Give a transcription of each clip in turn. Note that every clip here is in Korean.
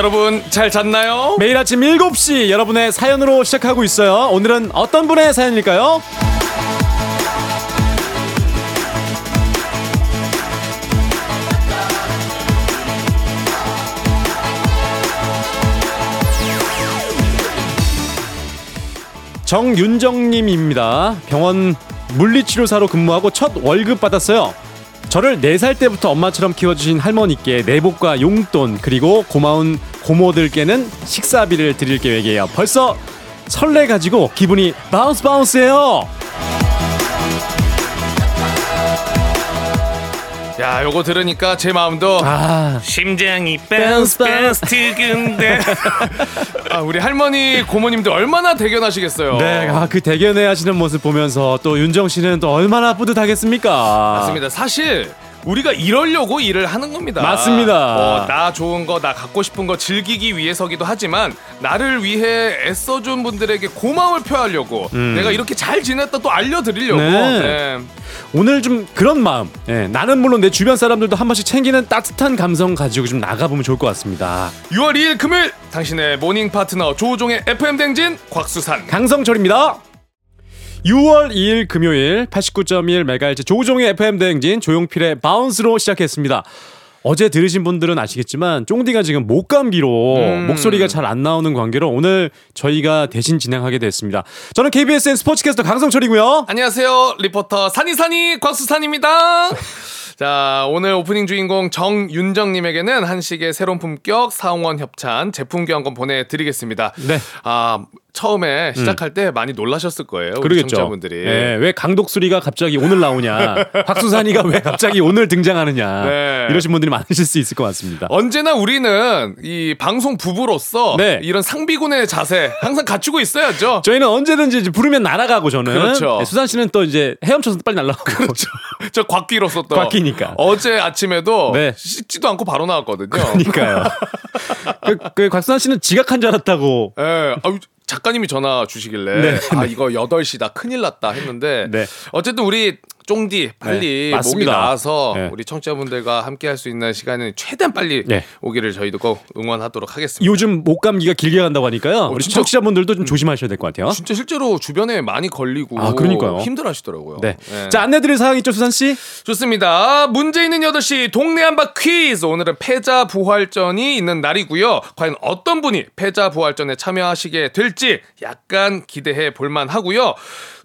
여러분 잘 잤나요? 매일 아침 7시 여러분의 사연으로 시작하고 있어요. 오늘은 어떤 분의 사연일까요? 정윤정님입니다. 병원 물리치료사로 근무하고 첫 월급 받았어요. 저를 4살 때부터 엄마처럼 키워주신 할머니께 내복과 용돈 그리고 고마운 고모들께는 식사비를 드릴 계획이에요. 벌써 설레 가지고 기분이 bounce bounce해요. 야, 요거 들으니까 제 마음도 아, 심장이 bounce bounce 뛰는데. 아, 우리 할머니 고모님들 얼마나 대견하시겠어요. 네, 아, 그 대견해 하시는 모습 보면서 또 윤정 씨는 또 얼마나 뿌듯하겠습니까? 맞습니다. 사실 우리가 이러려고 일을 하는 겁니다. 맞습니다. 뭐, 나 좋은 거, 나 갖고 싶은 거 즐기기 위해서기도 하지만 나를 위해 애써준 분들에게 고마움을 표하려고 내가 이렇게 잘 지냈다 또 알려드리려고. 음. 네. 네. 오늘 좀 그런 마음. 예, 나는 물론 내 주변 사람들도 한 번씩 챙기는 따뜻한 감성 가지고 좀 나가보면 좋을 것 같습니다. 6월 2일 금요일 당신의 morning 파트너 조우종의 FM 대행진 곽수산. 강성철입니다. 6월 2일 금요일 89.1MHz 조우종의 FM 대행진 조용필의 Bounce로 시작했습니다. 어제 들으신 분들은 아시겠지만 쫑디가 지금 목감기로 음. 목소리가 잘 안 나오는 관계로 오늘 저희가 대신 진행하게 됐습니다. 저는 KBSN 스포츠캐스터 강성철이고요. 안녕하세요. 리포터 산이산이 곽수산입니다. 자, 오늘 오프닝 주인공 정윤정님에게는 한식의 새로운 품격 사옹원 협찬 제품 교환권 보내드리겠습니다. 네. 아, 처음에 시작할 때 많이 놀라셨을 거예요. 그러겠죠. 청자분들이. 예, 왜 강독수리가 갑자기 오늘 나오냐? 박수산이가 왜 갑자기 오늘 등장하느냐? 네. 이러신 분들이 많으실 수 있을 것 같습니다. 언제나 우리는 이 방송 부부로서 네. 이런 상비군의 자세 항상 갖추고 있어야죠. 저희는 언제든지 부르면 날아가고 저는 그렇죠. 예, 수산 씨는 또 이제 헤엄쳐서 빨리 날아가고 그렇죠. 저 곽기로서 또 곽기니까. 어제 아침에도 네. 씻지도 않고 바로 나왔거든요. 그러니까요. 그, 그 곽수산 씨는 지각한 줄 알았다고. 예, 아유, 작가님이 전화 주시길래 네, 아 이거 8시다 큰일 났다 했는데 네. 어쨌든 우리 쫑디 빨리 네, 목이. 나와서 네. 우리 청취자분들과 함께 할 수 있는 시간은 최대한 빨리 네. 오기를 저희도 꼭 응원하도록 하겠습니다. 요즘 목 감기가 길게 간다고 하니까요. 우리 진짜- 청취자분들도 좀 조심하셔야 될 것 같아요. 진짜 실제로 주변에 많이 걸리고 아, 그러니까요. 힘들어하시더라고요. 네. 네. 자, 안내드릴 사항 있죠, 수산 씨? 좋습니다. 문제 있는 8시 동네 한바 퀴즈. 오늘은 패자 부활전이 있는 날이고요. 과연 어떤 분이 패자 부활전에 참여하시게 될지 약간 기대해 볼만 하고요.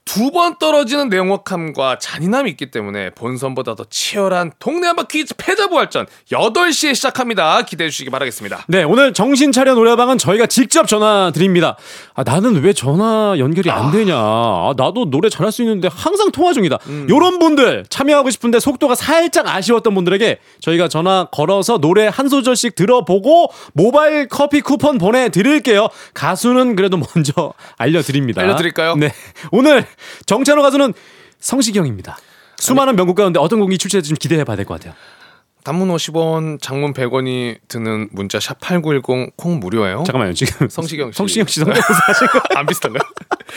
두 번 떨어지는 냉혹함과 잔인함이 있기 때문에 본선보다 더 치열한 동네 한바 퀴즈 패자 부활전 8시에 시작합니다. 기대해 주시기 바라겠습니다. 네, 오늘 정신 차려 노래방은 저희가 직접 전화 드립니다. 아, 나는 왜 전화 연결이 안 되냐. 아, 나도 노래 잘할 수 있는데 항상 통화 중이다. 요런 분들 참여하고 싶은데 속도가 살짝 아쉬웠던 분들에게 저희가 전화 걸어서 노래 한 소절씩 들어보고 모바일 커피 쿠폰 보내드릴게요. 가수는 그래도 먼저 알려드립니다. 알려드릴까요? 네. 오늘 정찬호 가수는 성시경입니다. 수많은 명곡 가운데 어떤 곡이 출시될지 좀 기대해 봐야 될 것 같아요. 단문 50원, 장문 100원이 드는 문자 샵 8910 콩 무료예요. 잠깐만요. 지금 성시경 씨. 성시경 씨 성대모사 하신 거안 비슷한가요?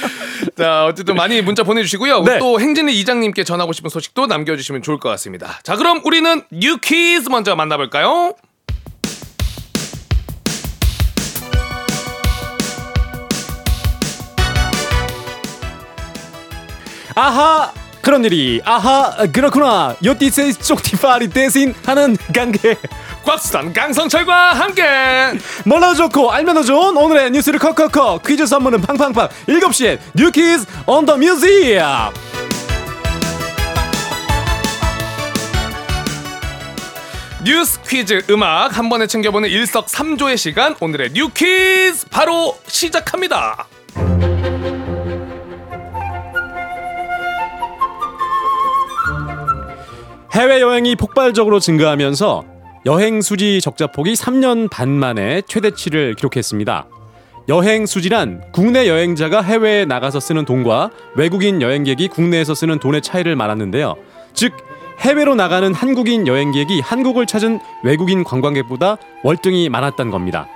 자, 어쨌든 많이 문자 보내 주시고요. 네. 또 행진이 이장님께 전하고 싶은 소식도 남겨 주시면 좋을 것 같습니다. 자, 그럼 우리는 뉴퀴즈 먼저 만나 볼까요? 아하 그런 일이. 아하 그렇구나. 요티세 쪽티파리 대신 하는 관계. 곽수산 강성철과 함께. 몰라도 좋고 알면 좋은 오늘의 뉴스를 컷컷컷 퀴즈 선물은 팡팡팡. 7시에 뉴키즈 온 더 뮤직 뉴스 퀴즈 음악 한 번에 챙겨보는 일석삼조의 시간. 오늘의 뉴 퀴즈 바로 시작합니다. 해외여행이 폭발적으로 증가하면서 여행 수지 적자폭이 3년 반 만에 최대치를 기록했습니다. 여행 수지란 국내 여행자가 해외에 나가서 쓰는 돈과 외국인 여행객이 국내에서 쓰는 돈의 차이를 말하는데요. 즉 해외로 나가는 한국인 여행객이 한국을 찾은 외국인 관광객보다 월등히 많았던 겁니다.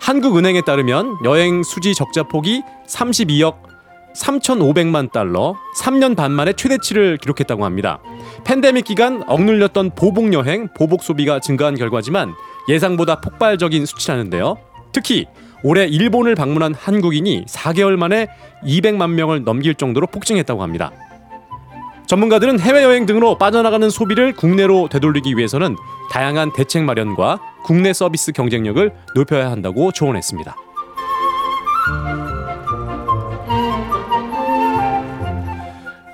한국은행에 따르면 여행 수지 적자폭이 32억 3,500만 달러, 3년 반 만에 최대치를 기록했다고 합니다. 팬데믹 기간 억눌렸던 보복 여행, 보복 소비가 증가한 결과지만 예상보다 폭발적인 수치라는데요. 특히 올해 일본을 방문한 한국인이 4개월 만에 200만 명을 넘길 정도로 폭증했다고 합니다. 전문가들은 해외여행 등으로 빠져나가는 소비를 국내로 되돌리기 위해서는 다양한 대책 마련과 국내 서비스 경쟁력을 높여야 한다고 조언했습니다.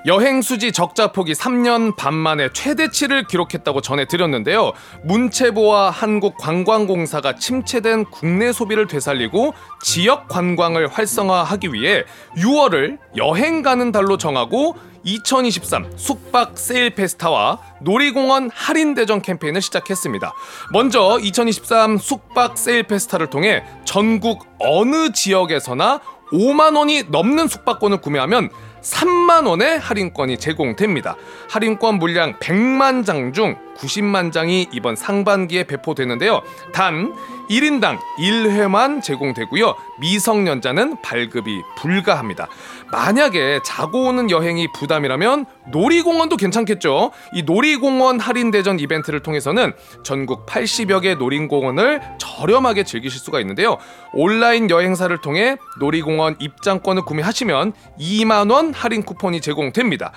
여행 수지 적자 폭이 3년 반 만에 최대치를 기록했다고 전해드렸는데요. 문체부와 한국관광공사가 침체된 국내 소비를 되살리고 지역 관광을 활성화하기 위해 6월을 여행 가는 달로 정하고 2023 숙박 세일 페스타와 놀이공원 할인 대전 캠페인을 시작했습니다. 먼저 2023 숙박 세일 페스타를 통해 전국 어느 지역에서나 5만 원이 넘는 숙박권을 구매하면 3만 원의 할인권이 제공됩니다. 할인권 물량 100만 장 중 90만 장이 이번 상반기에 배포되는데요. 단 1인당 1회만 제공되고요. 미성년자는 발급이 불가합니다. 만약에 자고 오는 여행이 부담이라면 놀이공원도 괜찮겠죠. 이 놀이공원 할인 대전 이벤트를 통해서는 전국 80여 개 놀이공원을 저렴하게 즐기실 수가 있는데요. 온라인 여행사를 통해 놀이공원 입장권을 구매하시면 2만 원 할인 쿠폰이 제공됩니다.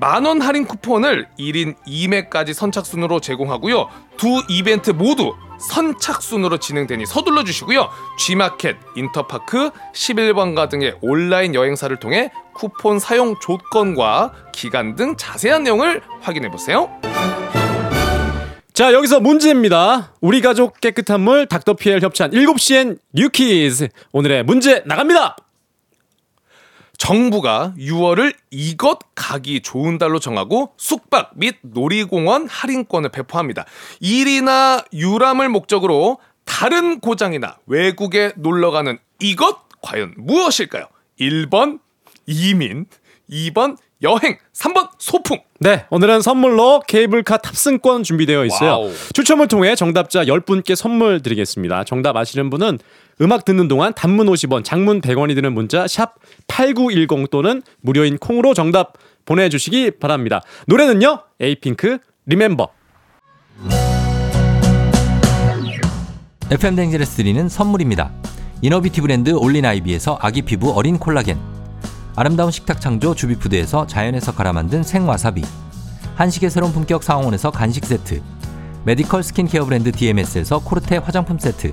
만원 할인 쿠폰을 1인 2매까지 선착순으로 제공하고요. 두 이벤트 모두 선착순으로 진행되니 서둘러 주시고요. G마켓, 인터파크, 11번가 등의 온라인 여행사를 통해 쿠폰 사용 조건과 기간 등 자세한 내용을 확인해 보세요. 자, 여기서 문제입니다. 우리 가족 깨끗한 물 닥터피엘 협찬 7시엔 뉴키즈. 오늘의 문제 나갑니다. 정부가 6월을 이것 가기 좋은 달로 정하고 숙박 및 놀이공원 할인권을 배포합니다. 일이나 유람을 목적으로 다른 고장이나 외국에 놀러 가는 이것 과연 무엇일까요? 1번 이민, 2번 여행, 3번 소풍. 네, 오늘은 선물로 케이블카 탑승권 준비되어 있어요. 와우. 추첨을 통해 정답자 10분께 선물 드리겠습니다. 정답 아시는 분은 음악 듣는 동안 단문 50원, 장문 100원이 드는 문자 샵 8910 또는 무료인 콩으로 정답 보내주시기 바랍니다. 노래는요, 에이핑크 Remember. FM 대행진에서 드리는 선물입니다. inner beauty 브랜드 올린 아이비에서 아기 피부 어린 콜라겐 아름다운 식탁 창조 주비푸드에서 자연에서 갈아 만든 생와사비 한식의 새로운 품격 사옹원에서 간식 세트 메디컬 스킨케어 브랜드 DMS에서 코르테 화장품 세트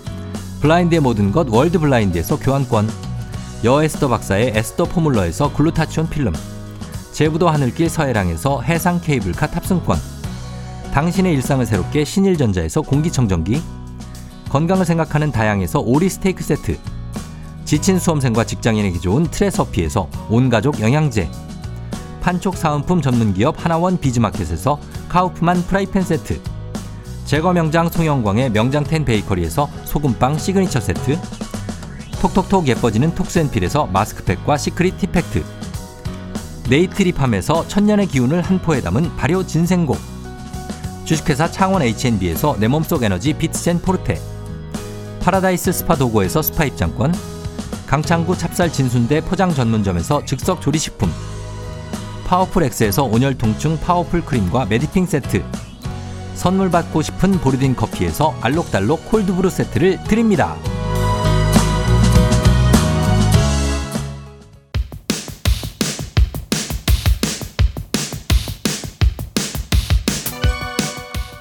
블라인드의 모든 것 월드 블라인드에서 교환권. 여에스더 박사의 에스더 포뮬러에서 글루타치온 필름. 제부도 하늘길 서해랑에서 해상 케이블카 탑승권. 당신의 일상을 새롭게 신일전자에서 공기청정기. 건강을 생각하는 다향에서 오리 스테이크 세트. 지친 수험생과 직장인에게 좋은 트레서피에서 온가족 영양제. 판촉 사은품 전문기업 하나원 비즈마켓에서 카우프만 프라이팬 세트 제과 명장 송영광의 명장텐 베이커리에서 소금빵 시그니처 세트 톡톡톡 예뻐지는 톡스앤필에서 마스크팩과 시크릿 티팩트 네이트리팜에서 천년의 기운을 한 포에 담은 발효 진생고 주식회사 창원 H&B에서 내 몸속 에너지 비트젠 포르테 파라다이스 스파 도고에서 스파 입장권 강창구 찹쌀 진순대 포장 전문점에서 즉석 조리식품 파워풀 X에서 온열 통증 파워풀 크림과 메디핑 세트 선물 받고 싶은 보르딘 커피에서 알록달록 콜드브루 세트를 드립니다.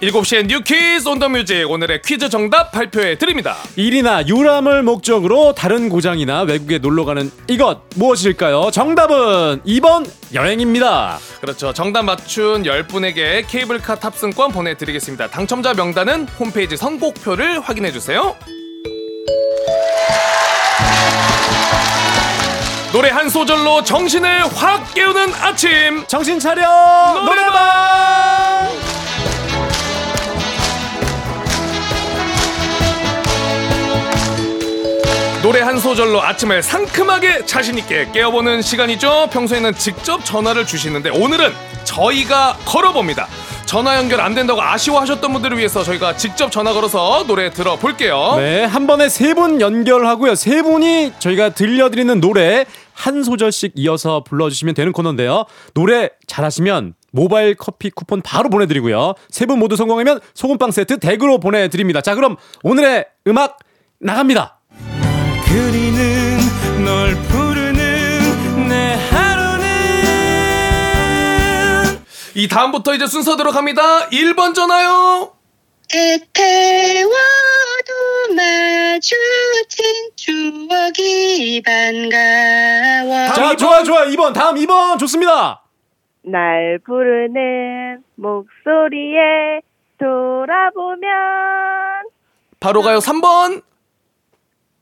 일곱 시에 New Quiz on the Music 오늘의 퀴즈 정답 발표해 드립니다. 일이나 유람을 목적으로 다른 고장이나 외국에 놀러 가는 이것 무엇일까요? 정답은 2번 여행입니다. 그렇죠. 정답 맞춘 10분에게 케이블카 탑승권 보내드리겠습니다. 당첨자 명단은 홈페이지 선곡표를 확인해 주세요. 노래 한 소절로 정신을 확 깨우는 아침. 정신 차려 노래방! 노래 한 소절로 아침을 상큼하게 자신있게 깨워보는 시간이죠. 평소에는 직접 전화를 주시는데 오늘은 저희가 걸어봅니다. 전화 연결 안 된다고 아쉬워하셨던 분들을 위해서 저희가 직접 전화 걸어서 노래 들어볼게요. 네, 한 번에 세 분 연결하고요. 세 분이 저희가 들려드리는 노래 한 소절씩 이어서 불러주시면 되는 코너인데요. 노래 잘하시면 모바일 커피 쿠폰 바로 보내드리고요. 세 분 모두 성공하면 소금빵 세트 댁으로 보내드립니다. 자, 그럼 오늘의 음악 나갑니다. 그리는 널 부르는 내 하루는 이 다음부터 이제 순서대로 갑니다. 1번 전화요. 애태워도 마주친 추억이 반가워 자. 좋아, 좋아. 2번, 다음 2번 좋습니다. 날 부르는 목소리에 돌아보면 바로 가요. 3번.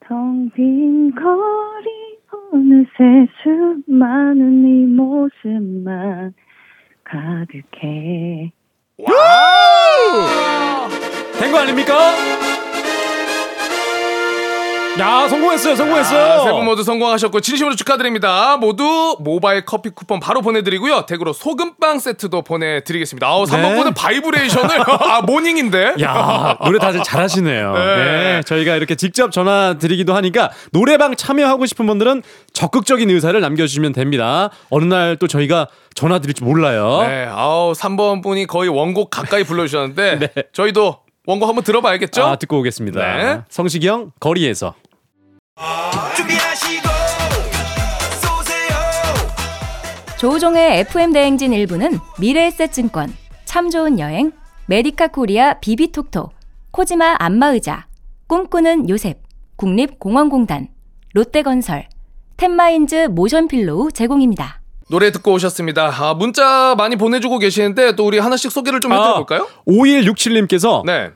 텅 빈 거리 어느새 수많은 네 모습만 가득해 된거 아닙니까? 야, 성공했어요, 성공했어요. 아, 세분 모두 성공하셨고 진심으로 축하드립니다. 모두 모바일 커피 쿠폰 바로 보내드리고요. 댁으로 소금빵 세트도 보내드리겠습니다. 아우 3번 네. 분은 바이브레이션을 아 morning인데. 야, 노래 다들 잘하시네요. 네. 네. 저희가 이렇게 직접 전화 드리기도 하니까 노래방 참여하고 싶은 분들은 적극적인 의사를 남겨주시면 됩니다. 어느 날 또 저희가 전화 드릴 줄 몰라요. 네, 아우 3번 분이 거의 원곡 가까이 불러주셨는데 네. 저희도 원곡 한번 들어봐야겠죠? 아, 듣고 오겠습니다. 네. 성시경, 거리에서. 준비하시고 쏘세요 조우종의 FM 대행진 일부는 미래에셋증권, 참 좋은 여행, 메디카 코리아 비비톡톡, 코지마 안마의자, 꿈꾸는 요셉, 국립공원공단, 롯데건설, 텐마인즈 모션필로우 제공입니다. 노래 듣고 오셨습니다. 아, 문자 많이 보내주고 계시는데 또 우리 하나씩 소개를 좀 해드려볼까요? 5167님께서 네.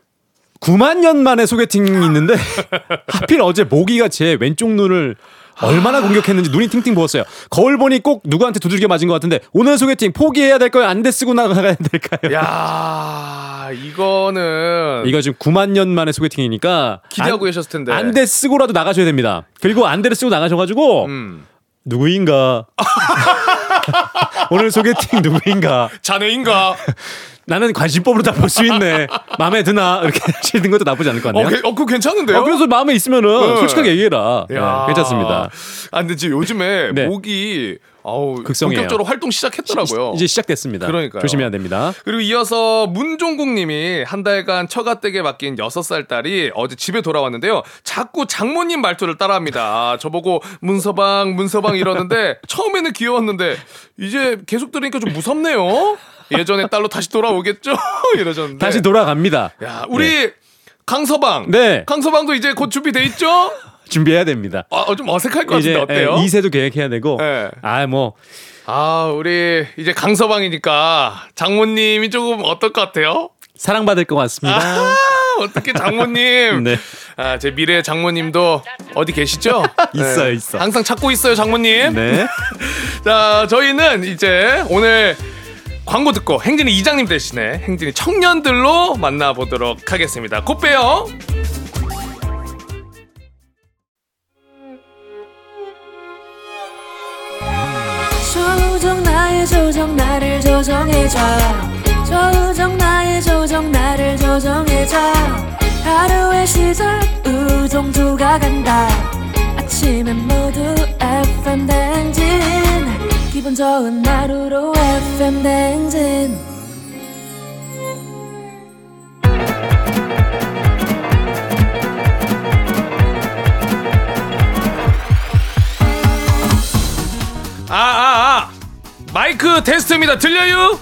9만 년 만에 소개팅이 있는데 하필 어제 모기가 제 왼쪽 눈을 얼마나 공격했는지 눈이 팅팅 부었어요. 거울 보니 꼭 누구한테 두들겨 맞은 것 같은데 오늘 소개팅 포기해야 될까요? 안돼 쓰고 나가야 될까요? 야 이거는 이거 지금 9만 년 만에 소개팅이니까 기대하고 계셨을 텐데. 안돼 쓰고라도 나가셔야 됩니다. 그리고 안돼를 쓰고 나가셔가지고 음. 누구인가 오늘 소개팅 누구인가 자네인가? 나는 관심법으로 다 볼 수 있네. 마음에 드나 이렇게 하시는 것도 나쁘지 않을 것 어, 같네요. 그, 어, 그거 괜찮은데요? 어, 그래서 마음에 있으면은 네. 솔직하게 얘기해라. 네, 야. 괜찮습니다. 아, 근데 지금 요즘에 네. 목이 아우 극성이에요. 본격적으로 활동 시작했더라고요. 이제 시작됐습니다. 그러니까요. 조심해야 됩니다. 그리고 이어서 문종국님이 한 달간 처가댁에 맡긴 6살 딸이 어제 집에 돌아왔는데요. 자꾸 장모님 말투를 따라합니다. 아, 저보고 문서방 문서방 이러는데 처음에는 귀여웠는데 이제 계속 들으니까 좀 무섭네요. 예전의 딸로 다시 돌아오겠죠? 이러셨는데. 다시 돌아갑니다. 야, 우리 강서방. 네. 강서방도 이제 곧 준비돼 있죠? 준비해야 됩니다. 아, 좀 어색할 것 같은데 어때요? 예, 2세도 계획해야 되고. 네. 아, 뭐 아, 우리 이제 강서방이니까 장모님이 조금 어떨 것 같아요? 사랑받을 것 같습니다. 아, 어떻게 장모님? 네. 아, 제 미래 장모님도 어디 계시죠? 있어요, 있어. 항상 찾고 있어요, 장모님. 네. 자, 저희는 이제 오늘 광고 듣고 행진이 이장님 대신에 행진이 청년들로 만나보도록 하겠습니다. 곧 봬요. 조정 나의 조정 나를 조정해줘 조정 나의 조정 나를 조정해줘 하루의 시절 우정조가 간다 아침엔 모두 FM 댕진 기분 좋은 하루로 FM 댕진 아, 아, 아. 마이크 테스트입니다. 들려요?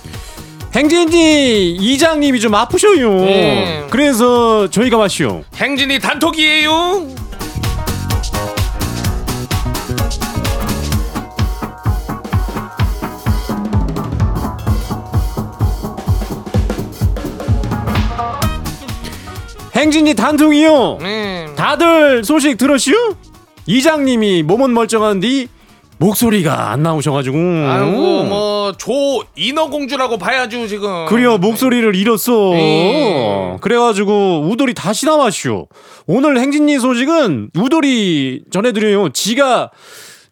행진이 이장님이 좀 아프셔요. 음. 그래서 저희가 마시오. 행진이 단톡이에요. 행진이 단통이요. 음. 다들 소식 들었슈? 이장님이 몸은 멀쩡한데 목소리가 안 나오셔가지고. 아이고 뭐조 인어공주라고 봐야죠 지금. 그래요 목소리를 잃었어. 음. 그래가지고 우돌이 다시 나왔슈. 오늘 행진이 소식은 우돌이 전해드려요. 지가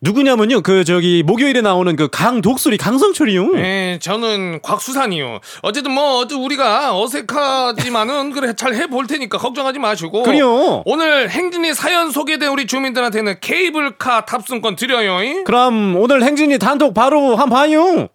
누구냐면요. 그 저기 목요일에 나오는 그 강독수리 강성철이요. 예, 저는 곽수산이요. 어쨌든 뭐 어쨌든 우리가 어색하지만은 그래 잘 해볼 테니까 걱정하지 마시고. 그래요. 오늘 행진이 사연 소개된 우리 주민들한테는 케이블카 탑승권 드려요. 잉? 그럼 오늘 행진이 단독 바로 한 봐요.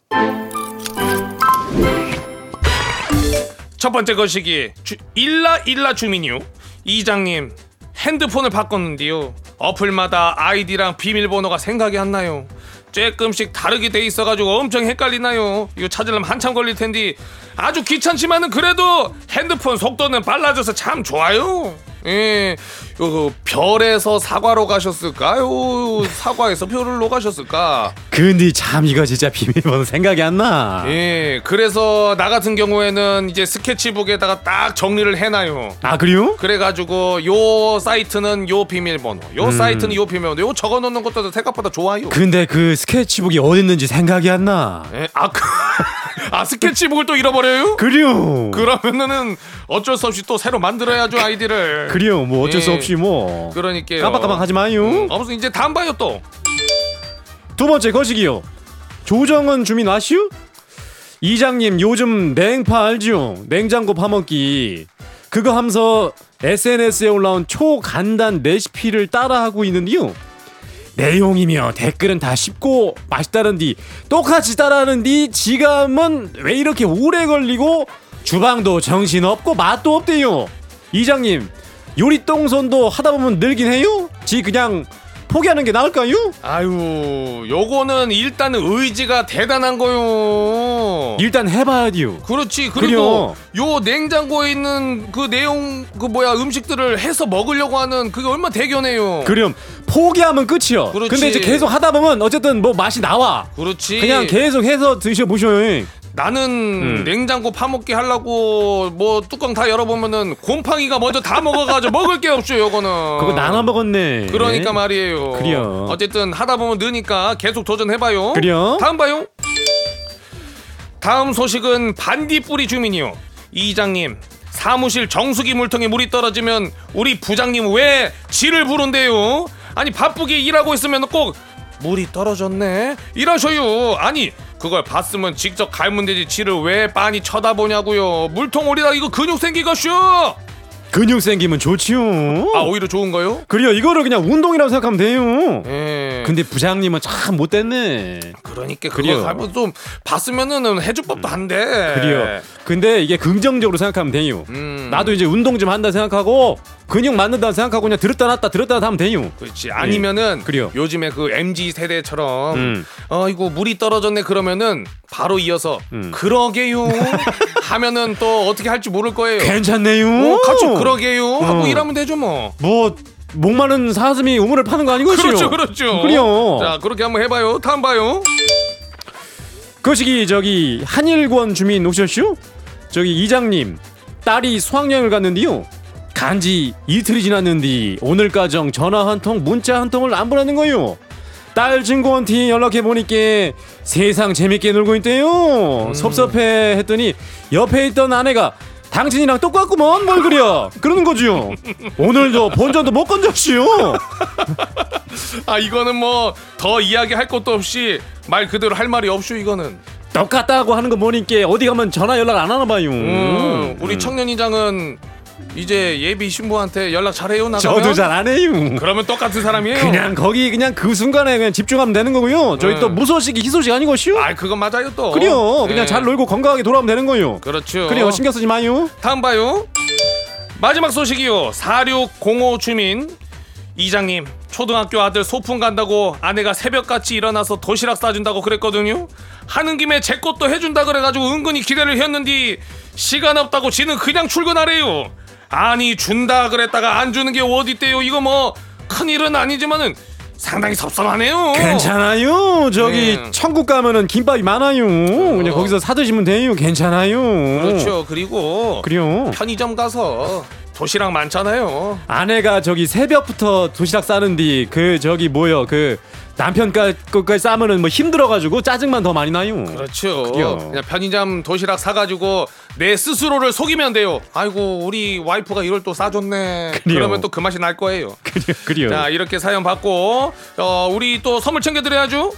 첫 번째 거시기 주, 일라 일라 주민이요. 이장님 핸드폰을 바꿨는데요. 어플마다 아이디랑 비밀번호가 생각이 안 나요. 조금씩 다르게 돼 있어가지고 엄청 헷갈리나요. 이거 찾으려면 한참 걸릴 텐데 아주 귀찮지만은 그래도 핸드폰 속도는 빨라져서 참 좋아요. 예, 요 별에서 사과로 가셨을까요? 사과에서 별로 가셨을까? 근데 참 이거 진짜 비밀번호 생각이 안 나. 예, 그래서 나 같은 경우에는 이제 스케치북에다가 딱 정리를 해놔요. 아 그래요? 그래가지고 요 사이트는 요 비밀번호, 요 사이트는 요 비밀번호, 요 적어놓는 것도 생각보다 좋아요. 근데 그 스케치북이 어디 있는지 생각이 안 나. 예, 아, 그, 아 스케치북을 또 잃어버려요? 그래요. 그러면은 어쩔 수 없이 또 새로 만들어야죠 아이디를. 그래요. 뭐 어쩔 수 예. 없이 뭐. 그러니까요. 깜빡깜빡 하지 마요. 음, 아무튼 이제 다음 봐요 또. 두 번째 거시기요. 조정은 주민 아시오? 이장님 요즘 냉파 알죠? 냉장고 파먹기. 그거 하면서 SNS에 올라온 초간단 레시피를 따라하고 있는데요. 내용이며 댓글은 다 쉽고 맛있다는디 똑같이 따라하는디 지감은 왜 이렇게 오래 걸리고 주방도 정신없고 맛도 없대요. 이장님 요리 똥손도 하다 보면 늘긴 해요? 지 그냥 포기하는 게 나을까요? 아유, 요거는 일단은 의지가 대단한 거요. 일단 해봐야 돼요. 그렇지. 그리고 요 냉장고에 있는 그 내용 그 뭐야 음식들을 해서 먹으려고 하는 그게 얼마 나 대견해요. 그럼 포기하면 끝이요. 그렇지. 근데 이제 계속 하다 보면 어쨌든 뭐 맛이 나와. 그렇지. 그냥 계속 해서 드셔 보셔요. 나는 음. 냉장고 파먹기 하려고 뭐 뚜껑 다 열어보면은 곰팡이가 먼저 다 먹어가지고 먹을 게 없죠 요거는. 그거 나눠 먹었네. 그러니까 말이에요. 그래요. 어쨌든 하다 보면 느니까 계속 도전해봐요. 그래요. 다음 봐요. 다음 소식은 반딧불이 주민이요. 이장님 사무실 정수기 물통에 물이 떨어지면 우리 부장님 왜 지를 부른대요? 아니 바쁘게 일하고 있으면 꼭 물이 떨어졌네 이러셔요. 아니 그걸 봤으면 직접 갈면 되지 지를 왜 빤히 쳐다보냐고요. 물통 오리다 이거 근육 생기겠쇼. 근육 생기면 좋지요. 아 오히려 좋은 거요? 그래요. 이거를 그냥 운동이라고 생각하면 돼요. 예. 근데 부장님은 참 못됐네. 그러니까 그래요. 그거 가면 좀 봤으면은 해줄 법도 한데. 그래요. 근데 이게 긍정적으로 생각하면 돼요. 음. 나도 이제 운동 좀 한다 생각하고 근육 만든다 생각하고 그냥 들었다 놨다 들었다 놨다 하면 돼요. 그렇지. 아니면은 예. 그래요. 요즘에 그 MG 세대처럼 음. 어 이거 물이 떨어졌네 그러면은 바로 이어서 음. 그러게요 하면은 또 어떻게 할지 모를 거예요. 괜찮네요. 어, 같이 그러게요 하고 어. 일하면 되죠 뭐. 뭐 목마른 사슴이 우물을 파는 거 아니겠죠? 그렇죠, 그렇죠. 그래요. 자 그렇게 한번 해봐요. 다음 봐요. 그 시기 저기 한일권 주민 오셨슈? 저기 이장님 딸이 수학여행을 갔는데요. 간지 이틀이 지났는데 오늘까정 전화 한 통 문자 한 통을 안 보내는 거요. 딸 친구한테 연락해 보니까 세상 재밌게 놀고 있대요. 섭섭해 했더니 옆에 있던 아내가 당신이랑 똑같구먼 뭘 그려 그러는 거죠. 오늘도 본전도 못 건졌슈. 아 이거는 뭐 더 이야기할 것도 없이 말 그대로 할 말이 없슈 이거는. 똑같다고 하는 거 보니까 어디 가면 전화 연락 안 하나 봐요. 음, 우리 청년이장은 이제 예비 신부한테 연락 잘해요 나가면. 저도 잘 안 해요. 그러면 똑같은 사람이에요. 그냥 거기 그냥 그 순간에 그냥 집중하면 되는 거고요. 저희 네. 또 무소식이 희소식 아니고시요. 아 그건 맞아요 또. 그래요. 그냥 네. 잘 놀고 건강하게 돌아오면 되는 거요. 그렇죠. 그래요. 신경 쓰지 마요. 다음 봐요. 마지막 소식이요. 4605 주민 이장님 초등학교 아들 소풍 간다고 아내가 새벽같이 일어나서 도시락 싸준다고 그랬거든요. 하는 김에 제 것도 해준다 그래가지고 은근히 기대를 했는데 시간 없다고 지는 그냥 출근하래요. 아니 준다 그랬다가 안 주는 게 어딨대요. 이거 뭐 큰일은 아니지만은 상당히 섭섭하네요. 괜찮아요. 저기 네. 천국 가면은 김밥이 많아요. 그냥 거기서 사 드시면 돼요. 괜찮아요. 그렇죠. 그리고 그래요. 편의점 가서 도시락 많잖아요. 아내가 저기 새벽부터 도시락 싸는디 그 저기 뭐요 그 남편 까- 것까지 싸면은 뭐 힘들어가지고 짜증만 더 많이 나요. 그렇죠. 그래요. 그냥 편의점 도시락 사가지고 내 스스로를 속이면 돼요. 아이고 우리 와이프가 이걸 또 싸줬네. 그래요. 그러면 또 그 맛이 날 거예요. 그래요. 그래요. 자 이렇게 사연 받고 어, 우리 또 선물 챙겨드려야죠.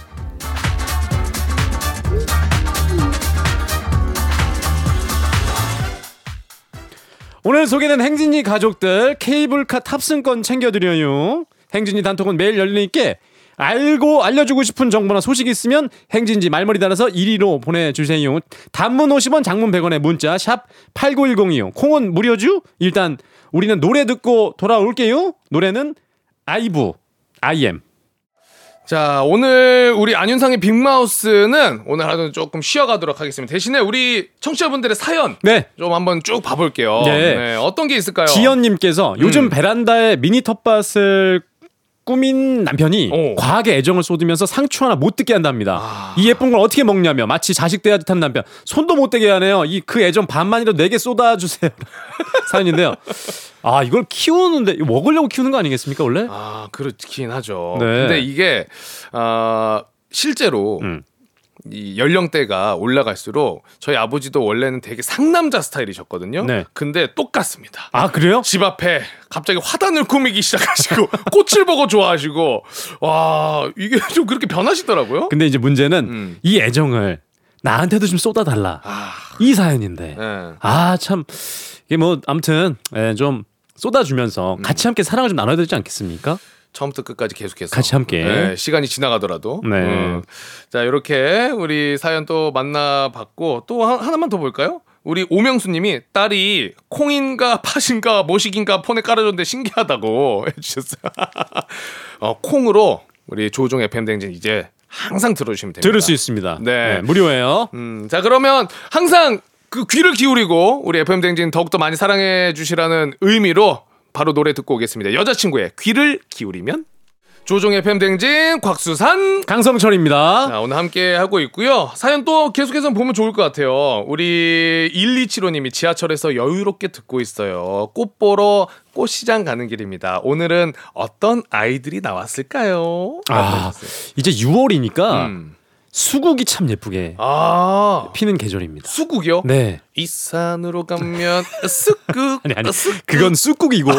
오늘 소개된 행진이 가족들 케이블카 탑승권 챙겨드려요. 행진이 단톡은 매일 열리니까 알고 알려주고 싶은 정보나 소식 있으면 행진지 말머리 달아서 1위로 보내주세요. 단문 50원 장문 100원의 문자 샵 8910이요. 콩은 무료죠? 일단 우리는 노래 듣고 돌아올게요. 노래는 아이브 IM 자 오늘 우리 안윤상의 빅마우스는 오늘 하루는 조금 쉬어가도록 하겠습니다. 대신에 우리 청취자분들의 사연 네. 좀 한번 쭉 봐볼게요. 네. 네, 어떤 게 있을까요? 지연님께서 요즘 음. 베란다에 미니 텃밭을 꾸민 남편이 오. 과하게 애정을 쏟으면서 상추 하나 못 듣게 한답니다. 아. 이 예쁜 걸 어떻게 먹냐며 마치 자식 대하 듯 한 남편 손도 못 대게 하네요. 이 그 애정 반만이라도 내게 쏟아주세요. 사연인데요. 아 이걸 키우는데 먹으려고 키우는 거 아니겠습니까 원래? 아 그렇긴 하죠. 네. 근데 이게 아 실제로 음. 이 연령대가 올라갈수록 저희 아버지도 원래는 되게 상남자 스타일이셨거든요. 네. 근데 똑같습니다. 아 그래요? 집 앞에 갑자기 화단을 꾸미기 시작하시고 꽃을 보고 좋아하시고 와 이게 좀 그렇게 변하시더라고요. 근데 이제 문제는 음. 이 애정을 나한테도 좀 쏟아달라. 아, 이 사연인데. 네. 아참 이게 뭐 아무튼 예, 좀 쏟아주면서 같이 함께 사랑을 좀 나눠야 되지 않겠습니까? 처음부터 끝까지 계속해서 같이 함께. 네, 시간이 지나가더라도 네. 음. 자 이렇게 우리 사연 또 만나봤고 또 하- 하나만 더 볼까요? 우리 오명수님이 딸이 콩인가 팥인가 뭐식인가 폰에 깔아줬는데 신기하다고 해주셨어요. 어, 콩으로 우리 조종 FM 댕진 이제 항상 들어주시면 됩니다. 들을 수 있습니다. 네. 네, 무료예요. 음, 자 그러면 항상 그 귀를 기울이고 우리 FM 댕진 더욱더 많이 사랑해 주시라는 의미로 바로 노래 듣고 오겠습니다. 여자친구의 귀를 기울이면 조종 FM 댕진 곽수산 강성철입니다. 자, 오늘 함께 하고 있고요. 사연 또 계속해서 보면 좋을 것 같아요. 우리 1275님이 지하철에서 여유롭게 듣고 있어요. 꽃 보러 꽃시장 가는 길입니다. 오늘은 어떤 아이들이 나왔을까요? 아. 이제 6월이니까 음. 수국이 참 예쁘게 아, 피는 계절입니다. 수국이요? 네. 이 산으로 가면 쓱국 아니 아니 쓱국. 그건 쑥국이고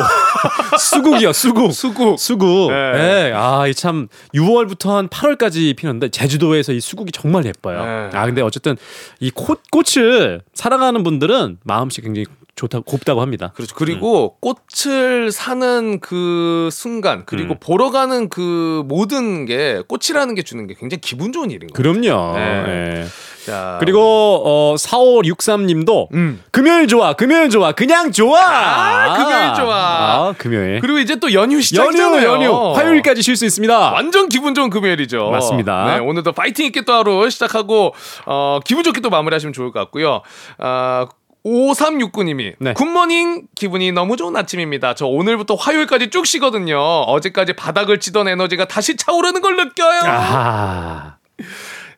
수국이요 수국 수국 수국 네. 네. 아이 참 6월부터 한 8월까지 피는데 제주도에서 이 수국이 정말 예뻐요 네. 아 근데 어쨌든 이 꽃, 꽃을 사랑하는 분들은 마음씨 굉장히 좋다 곱다고 합니다 그렇죠. 그리고 꽃을 사는 그 순간 그리고 음. 보러 가는 그 모든 게 꽃이라는 게 주는 게 굉장히 기분 좋은 일인 거예요. 그럼요 네. 네. 자, 그리고 어 4563님도 음. 금요일 좋아 금요일 좋아 그냥 좋아 아, 금요일 좋아. 아, 금요일 그리고 이제 또 연휴 연휴 시작이잖아요. 연휴 화요일까지 쉴 수 있습니다 완전 기분 좋은 금요일이죠. 맞습니다. 네, 오늘도 파이팅 있게 또 하루 시작하고 어, 기분 좋게 또 마무리하시면 좋을 것 같고요. 아 5369님이 네. 굿모닝 기분이 너무 좋은 아침입니다. 저 오늘부터 화요일까지 쭉 쉬거든요. 어제까지 바닥을 치던 에너지가 다시 차오르는 걸 느껴요. 아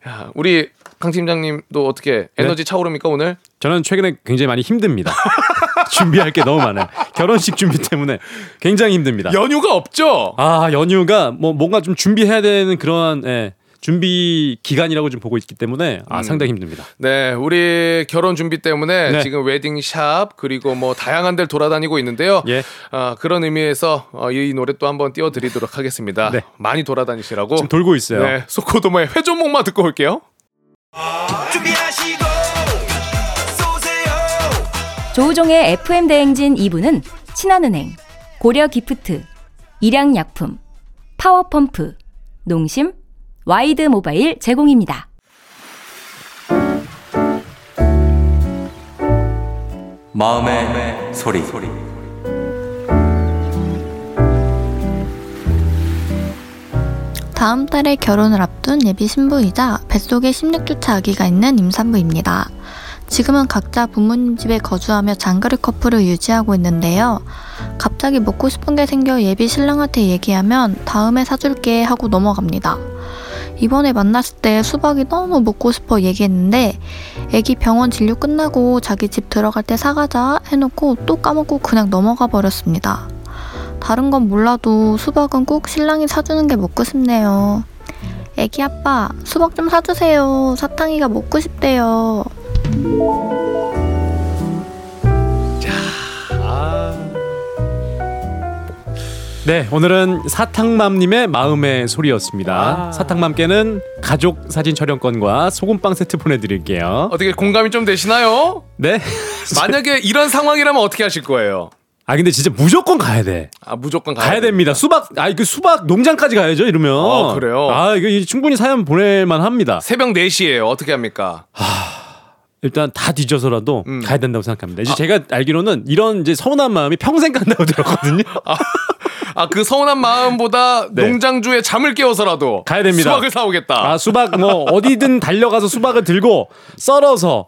야, 우리 강 팀장님도 어떻게 에너지 차오릅니까 오늘? 저는 최근에 굉장히 많이 힘듭니다. 준비할 게 너무 많아요. 결혼식 준비 때문에 굉장히 힘듭니다. 연휴가 없죠? 아 연휴가 뭐 뭔가 좀 준비해야 되는 그런 예, 준비 기간이라고 좀 보고 있기 때문에 아 음. 상당히 힘듭니다. 네, 우리 결혼 준비 때문에 네. 지금 웨딩샵 그리고 뭐 다양한 데를 돌아다니고 있는데요. 예. 아, 그런 의미에서 어, 이 노래 또 한번 띄워드리도록 하겠습니다. 네. 많이 돌아다니시라고. 지금 돌고 있어요. 네, 소코도모의 회전목마 듣고 올게요. 준비하시고 쏘세요 조우종의 FM 대행진 2부는 신한은행, 고려 기프트, 일양약품, 파워펌프, 농심, 와이드 모바일 제공입니다. 마음의 소리. 다음 달에 결혼을 앞둔 예비 신부이자 뱃속에 16주차 아기가 있는 임산부입니다. 지금은 각자 부모님 집에 거주하며 장거리 커플을 유지하고 있는데요. 갑자기 먹고 싶은 게 생겨 예비 신랑한테 얘기하면 다음에 사줄게 하고 넘어갑니다. 이번에 만났을 때 수박이 너무 먹고 싶어 얘기했는데 애기 병원 진료 끝나고 자기 집 들어갈 때 사가자 해놓고 또 까먹고 그냥 넘어가 버렸습니다. 다른 건 몰라도 수박은 꼭 신랑이 사주는 게 먹고 싶네요. 애기 아빠 수박 좀 사주세요. 사탕이가 먹고 싶대요. 네, 오늘은 사탕맘님의 마음의 소리였습니다. 사탕맘께는 가족 사진 촬영권과 소금빵 세트 보내드릴게요. 어떻게 공감이 좀 되시나요? 네. 만약에 이런 상황이라면 어떻게 하실 거예요? 아 근데 진짜 무조건 가야 돼. 아 무조건 가야, 가야 됩니다. 수박 아그 수박 농장까지 가야죠. 이러면. 어, 그래요? 아 이거 충분히 사연 보낼만 합니다. 새벽 4시에요. 어떻게 합니까? 일단 다 뒤져서라도 음. 가야 된다고 생각합니다. 이제 제가 알기로는 이런 이제 서운한 마음이 평생 간다고 들었거든요. 아 그 서운한 마음보다 네. 농장주에 잠을 깨워서라도 가야 됩니다. 수박을 사오겠다. 아 수박 뭐 어디든 달려가서 수박을 들고 썰어서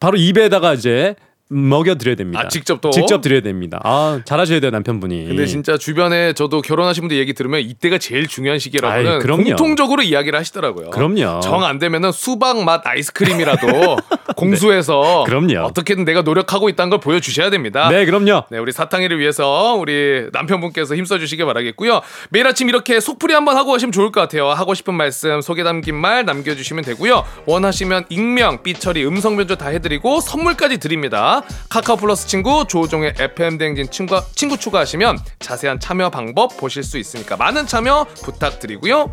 바로 입에다가 이제 먹여 드려야 됩니다. 아, 직접 또? 직접 드려야 됩니다. 아 잘하셔야 돼요 남편분이. 근데 진짜 주변에 저도 결혼하신 분들 얘기 들으면 이때가 제일 중요한 시기라고는 아이. 공통적으로 이야기를 하시더라고요. 그럼요. 정 안 되면은 수박 맛 아이스크림이라도 공수해서 그럼요. 어떻게든 내가 노력하고 있다는 걸 보여주셔야 됩니다. 네 그럼요. 네, 우리 사탕이를 위해서 우리 남편분께서 힘써 주시길 바라겠고요. 매일 아침 이렇게 속풀이 한번 하고 가시면 좋을 것 같아요. 하고 싶은 말씀, 소개 담긴 말 남겨주시면 되고요. 원하시면 익명, 삐처리, 음성 변조 다 해드리고 선물까지 드립니다. 카카오 플러스 친구, 조종의 FM 대행진 친구, 친구 추가하시면 자세한 참여 방법 보실 수 있으니까 많은 참여 부탁드리고요.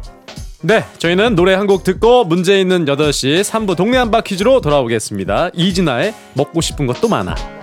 네 저희는 노래 한 곡 듣고 문제 있는 8시 3부 동네 한바 퀴즈로 돌아오겠습니다. 이진아의 먹고 싶은 것도 많아.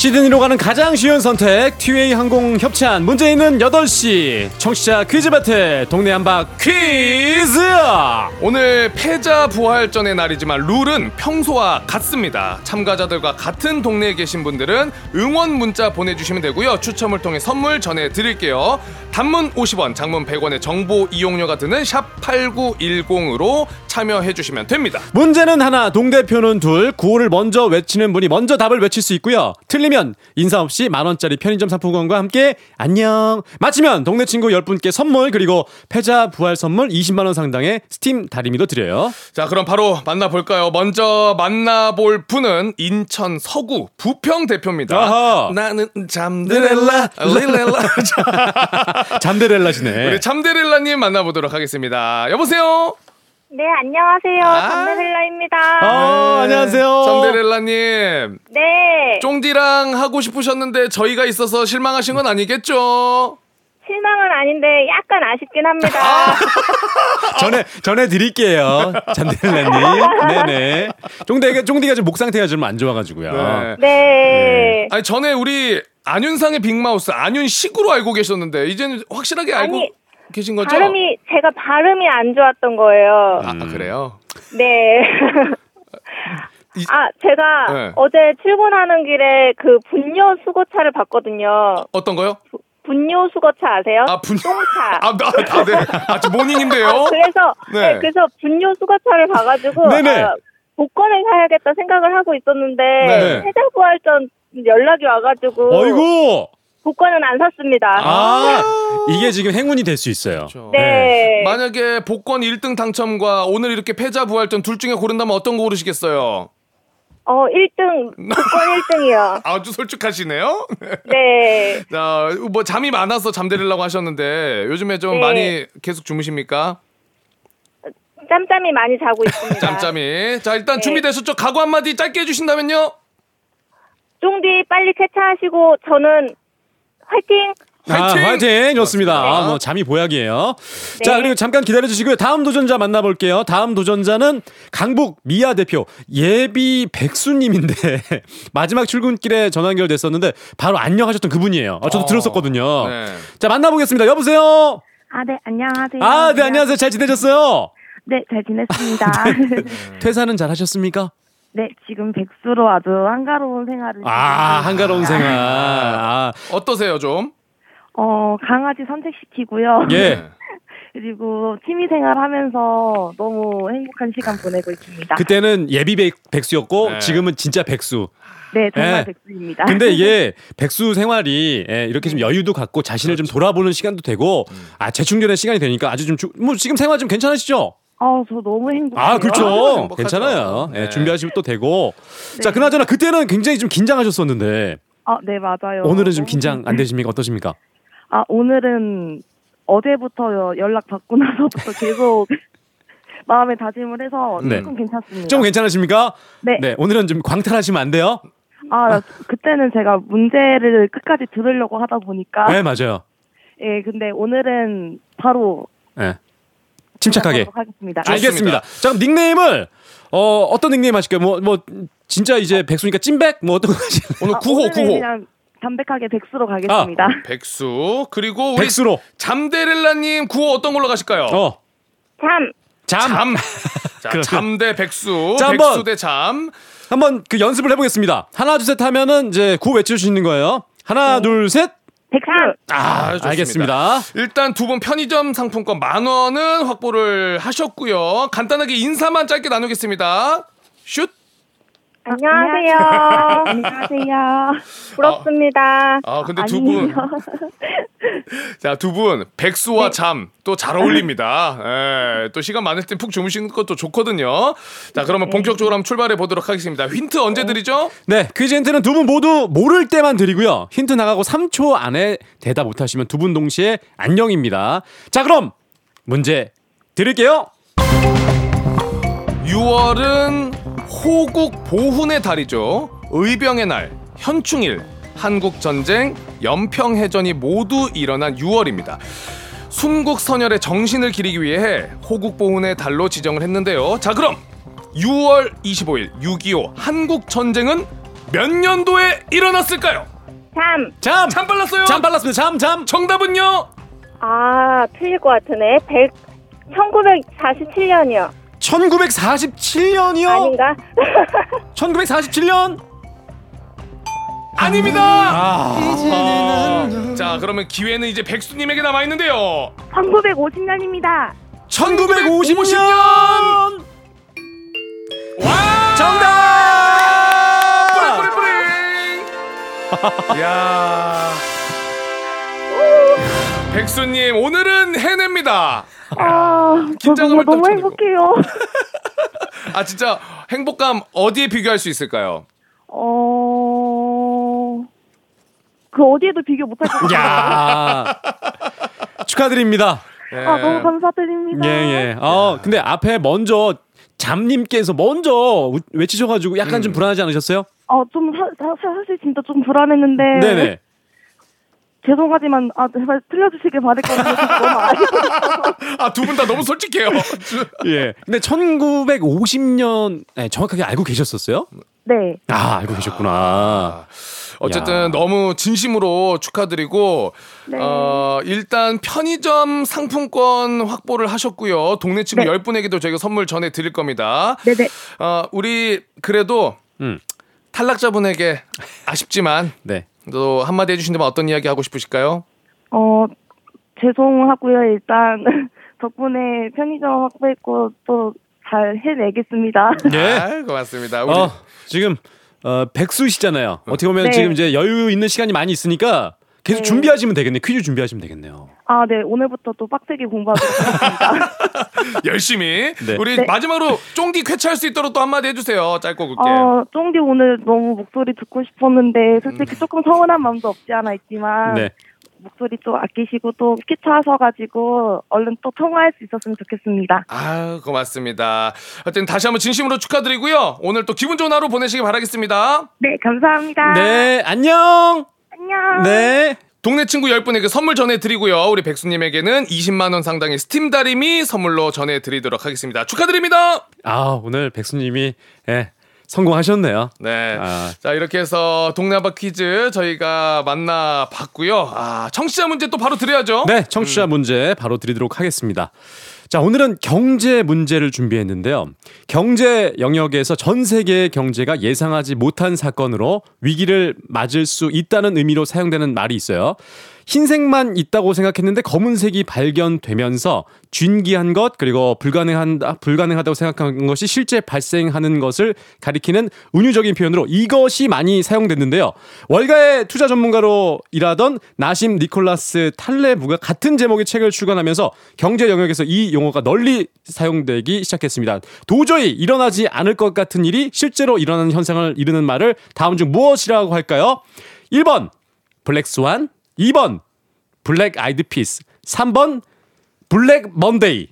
시드니로 가는 가장 쉬운 선택 티웨이 항공 협찬. 문제 있는 8시. 청취자 퀴즈 배틀 동네 한박 퀴즈 오늘 패자 부활전의 날이지만 룰은 평소와 같습니다. 참가자들과 같은 동네에 계신 분들은 응원 문자 보내주시면 되고요. 추첨을 통해 선물 전해드릴게요. 단문 50원 장문 100원의 정보 이용료가 드는 샵 8910으로 참여해주시면 됩니다. 문제는 하나 동대표는 둘. 구호를 먼저 외치는 분이 먼저 답을 외칠 수 있고요. 틀 리면 인사 없이 만원짜리 편의점 상품권과 함께 안녕 맞히면 동네 친구 10분께 선물 그리고 패자 부활 선물 20만원 상당의 스팀 다리미도 드려요 자, 그럼 바로 만나볼까요? 먼저 만나볼 분은 인천 서구 부평 대표입니다. 아하. 나는 잠드렐라, 릴렐라. 잠데렐라시네 우리 잠데렐라님 만나보도록 하겠습니다. 여보세요? 네, 안녕하세요. 아. 담배릴라입니다. 아, 안녕하세요 잠데렐라님. 네, 쫑디랑 하고 싶으셨는데 저희가 있어서 실망하신 건 아니겠죠? 실망은 아닌데 약간 아쉽긴 합니다. 전해 전해 드릴게요, 잔데렐라님. 네네. 쫑디가 쫑디가 지금 목 상태가 좀 안 좋아가지고요. 네. 네. 아니, 전에 우리 안윤상의 빅마우스, 안윤식으로 알고 계셨는데, 이제는 확실하게 알고 아니, 계신 거죠? 발음이 제가 발음이 안 좋았던 거예요. 아, 그래요? 네. 이- 아, 제가 네. 어제 출근하는 길에 그 분뇨 수거차를 봤거든요. 어떤 거요? 분뇨 수거차 아세요? 아, 분- 똥차. 아, 나, 아, 네. 아, 저 모닝인데요? 아, 그래서 네. 네, 그래서 분뇨 수거차를 봐 가지고 네네. 아, 복권을 사야겠다 생각을 하고 있었는데 네. 패자부활전 연락이 와가지고 어이구. 복권은 안 샀습니다. 아, 이게 지금 행운이 될 수 있어요. 네. 만약에 복권 1등 당첨과 오늘 이렇게 패자 부활전 둘 중에 고른다면 어떤 거 고르시겠어요? 어, 1등, 복권 1등이요. 아주 솔직하시네요. 네. 자, 뭐 잠이 많아서 잠들으려고 하셨는데 요즘에 좀 네. 많이 계속 주무십니까? 짬짬이 많이 자고 있습니다. 짬짬이. 자, 일단 네. 준비되셨죠? 각오 한마디 짧게 해주신다면요? 쫑디 빨리 쾌차하시고, 저는 화이팅! 아, 화이팅! 화이팅! 좋습니다. 네. 아, 뭐 잠이 보약이에요. 네. 자, 그리고 잠깐 기다려 주시고요. 다음 도전자 만나볼게요. 다음 도전자는 강북 미아 대표 예비 백수님인데 마지막 출근길에 전화 연결됐었는데 바로 안녕하셨던 그분이에요. 아, 저도 어. 들었었거든요. 네. 자, 만나보겠습니다. 여보세요? 아, 네, 안녕하세요. 아, 네, 안녕하세요. 잘 지내셨어요? 네, 잘 지냈습니다. 퇴사는 잘 하셨습니까? 네, 지금 백수로 아주 한가로운 생활을. 아, 한가로운. 생활. 아, 어떠세요, 좀? 어, 강아지 산책시키고요. 예. 네. 그리고 취미 생활 하면서 너무 행복한 시간 보내고 있습니다. 그때는 예비 백, 백수였고 네. 지금은 진짜 백수. 네, 정말 예. 백수입니다. 근데 이게 백수 생활이 예, 이렇게 좀 여유도 갖고 자신을 좀 돌아보는 시간도 되고 아 재충전의 시간이 되니까 아주 좀 뭐 지금 생활 좀 괜찮으시죠? 어, 저 너무 행복해요. 아 그렇죠. 괜찮아요. 예, 네. 준비하시면 또 되고 네. 자 그나저나 그때는 굉장히 좀 긴장하셨었는데 아, 네, 맞아요. 오늘은 좀 긴장 안 되십니까 어떠십니까? 아, 오늘은 어제부터 연락 받고 나서부터 계속 마음에 다짐을 해서 네. 조금 괜찮습니다. 좀 괜찮으십니까? 네. 오늘은 좀 광탈하시면 안 돼요? 아, 그때는 제가 문제를 끝까지 들으려고 하다 보니까. 네 맞아요. 예, 근데 오늘은 바로 예. 침착하게. 하겠습니다. 알겠습니다. 자 그럼 닉네임을 어 어떤 닉네임 하실까요? 뭐 뭐 진짜 이제 백수니까 찐백 뭐 어떤 거 하실래요? 오늘 아, 구호 오늘은 구호 그냥 담백하게 백수로 가겠습니다. 백수 그리고 우리 백수로. 잠데렐라님 구호 어떤 걸로 가실까요? 어. 참! 잠. 잠. 자, 잠대 백수. 자, 한번. 백수 대 잠. 한번 그 연습을 해보겠습니다. 하나 둘 셋 하면은 이제 구호 외쳐주시는 거예요. 하나 둘 셋. 백수! 아, 좋습니다. 알겠습니다. 일단 두 분 편의점 상품권 만 원은 확보를 하셨고요. 간단하게 인사만 짧게 나누겠습니다. 슛. 안녕하세요. 안녕하세요. 부럽습니다. 아 근데 두 분, 자 두 분 백수와 잠또 잘 어울립니다. 예, 또 시간 많을 땐 푹 주무시는 것도 좋거든요. 자 그러면 본격적으로 한번 출발해 보도록 하겠습니다. 힌트 언제 드리죠? 네, 퀴즈 힌트는 두 분 모두 모를 때만 드리고요. 힌트 나가고 3초 안에 대답 못하시면 두 분 동시에 안녕입니다. 자, 그럼 문제 드릴게요. 6월은 호국 보훈의 달이죠. 의병의 날, 현충일, 한국 전쟁, 연평 해전이 모두 일어난 6월입니다. 순국 선열의 정신을 기리기 위해 호국 보훈의 달로 지정을 했는데요. 자, 그럼 6월 25일 6.25 한국 전쟁은 몇 년도에 일어났을까요? 참! 잠! 참 빨랐어요. 잠 빨랐습니다. 잠, 잠. 정답은요? 아, 틀릴 것 같으네. 100, 1947년이요. 1947년이요? 아닌가? 1947년? 아닙니다. 아. 자, 그러면 기회는 이제 백수님에게 남아 있는데요. 1950년입니다. 1950년! 와! 정답! 뿌링뿌링뿌링. 야. 백수님 오늘은 해냅니다. 아, 저 긴장감을 너무. 행복해요. 아 진짜 행복감 어디에 비교할 수 있을까요? 어, 그 어디에도 비교 못할 것 같아요. 야. 축하드립니다. 아, 너무 감사드립니다. 예, 예. 어, 근데 앞에 먼저 잠님께서 먼저 우- 외치셔가지고 약간 음. 좀 불안하지 않으셨어요? 어, 좀 사, 사, 사실 진짜 좀 불안했는데. 네네. 죄송하지만, 아, 제발 틀려주시길 바랬거든요. 그래서 너무 아쉽고. 아두 분 다 너무 솔직해요. 예. 근데 1950년 네, 정확하게 알고 계셨었어요? 네. 아, 알고 계셨구나. 어쨌든 야. 너무 진심으로 축하드리고 네. 어, 일단 편의점 상품권 확보를 하셨고요. 동네 친구 네. 10분에게도 저희가 선물 전해 드릴 겁니다. 네네. 어, 우리 그래도 음. 탈락자분에게 아쉽지만 네. 또 한마디 해주신다면 어떤 이야기 하고 싶으실까요? 어, 죄송하고요. 일단, 덕분에 편의점 확보했고, 또 잘 해내겠습니다. 예. 아, 고맙습니다. 우리 어, 지금 어, 백수시잖아요. 어떻게 보면 네. 지금 이제 여유 있는 시간이 많이 있으니까 계속 네. 준비하시면 되겠네요. 퀴즈 준비하시면 되겠네요. 아, 네. 오늘부터 또 빡세게 공부하도록 하겠습니다. 열심히. 네. 우리 네. 마지막으로 쫑디 쾌차할 수 있도록 또 한마디 해주세요. 짧고 굵게. 어, 쫑디 오늘 너무 목소리 듣고 싶었는데 솔직히 조금 서운한 마음도 없지 않아 있지만 네. 목소리 또 아끼시고 또 끼차셔가지고 얼른 또 통화할 수 있었으면 좋겠습니다. 아유, 고맙습니다. 하여튼 다시 한번 진심으로 축하드리고요. 오늘 또 기분 좋은 하루 보내시기 바라겠습니다. 네, 감사합니다. 네, 안녕. 안녕. 네. 동네 친구 10분에게 선물 전해드리고요. 우리 백수님에게는 20만원 상당의 스팀 다리미 선물로 전해드리도록 하겠습니다. 축하드립니다! 아, 오늘 백수님이 예, 성공하셨네요. 네. 아. 자, 이렇게 해서 동네 한바 퀴즈 저희가 만나봤고요. 아, 청취자 문제 또 바로 드려야죠. 네, 청취자 문제 바로 드리도록 하겠습니다. 자, 오늘은 경제 문제를 준비했는데요. 경제 영역에서 전 세계의 경제가 예상하지 못한 사건으로 위기를 맞을 수 있다는 의미로 사용되는 말이 있어요. 흰색만 있다고 생각했는데 검은색이 발견되면서 쥔기한 것 그리고 불가능한 불가능하다고 생각한 것이 실제 발생하는 것을 가리키는 운유적인 표현으로 이것이 많이 사용됐는데요. 월가의 투자 전문가로 일하던 나심 니콜라스 탈레브가 같은 제목의 책을 출간하면서 경제 영역에서 이 용어가 널리 사용되기 시작했습니다. 도저히 일어나지 않을 것 같은 일이 실제로 일어나는 현상을 이르는 말을 다음 중 무엇이라고 할까요? 1번 블랙스완 2번 블랙 아이드 피스 3번 블랙 먼데이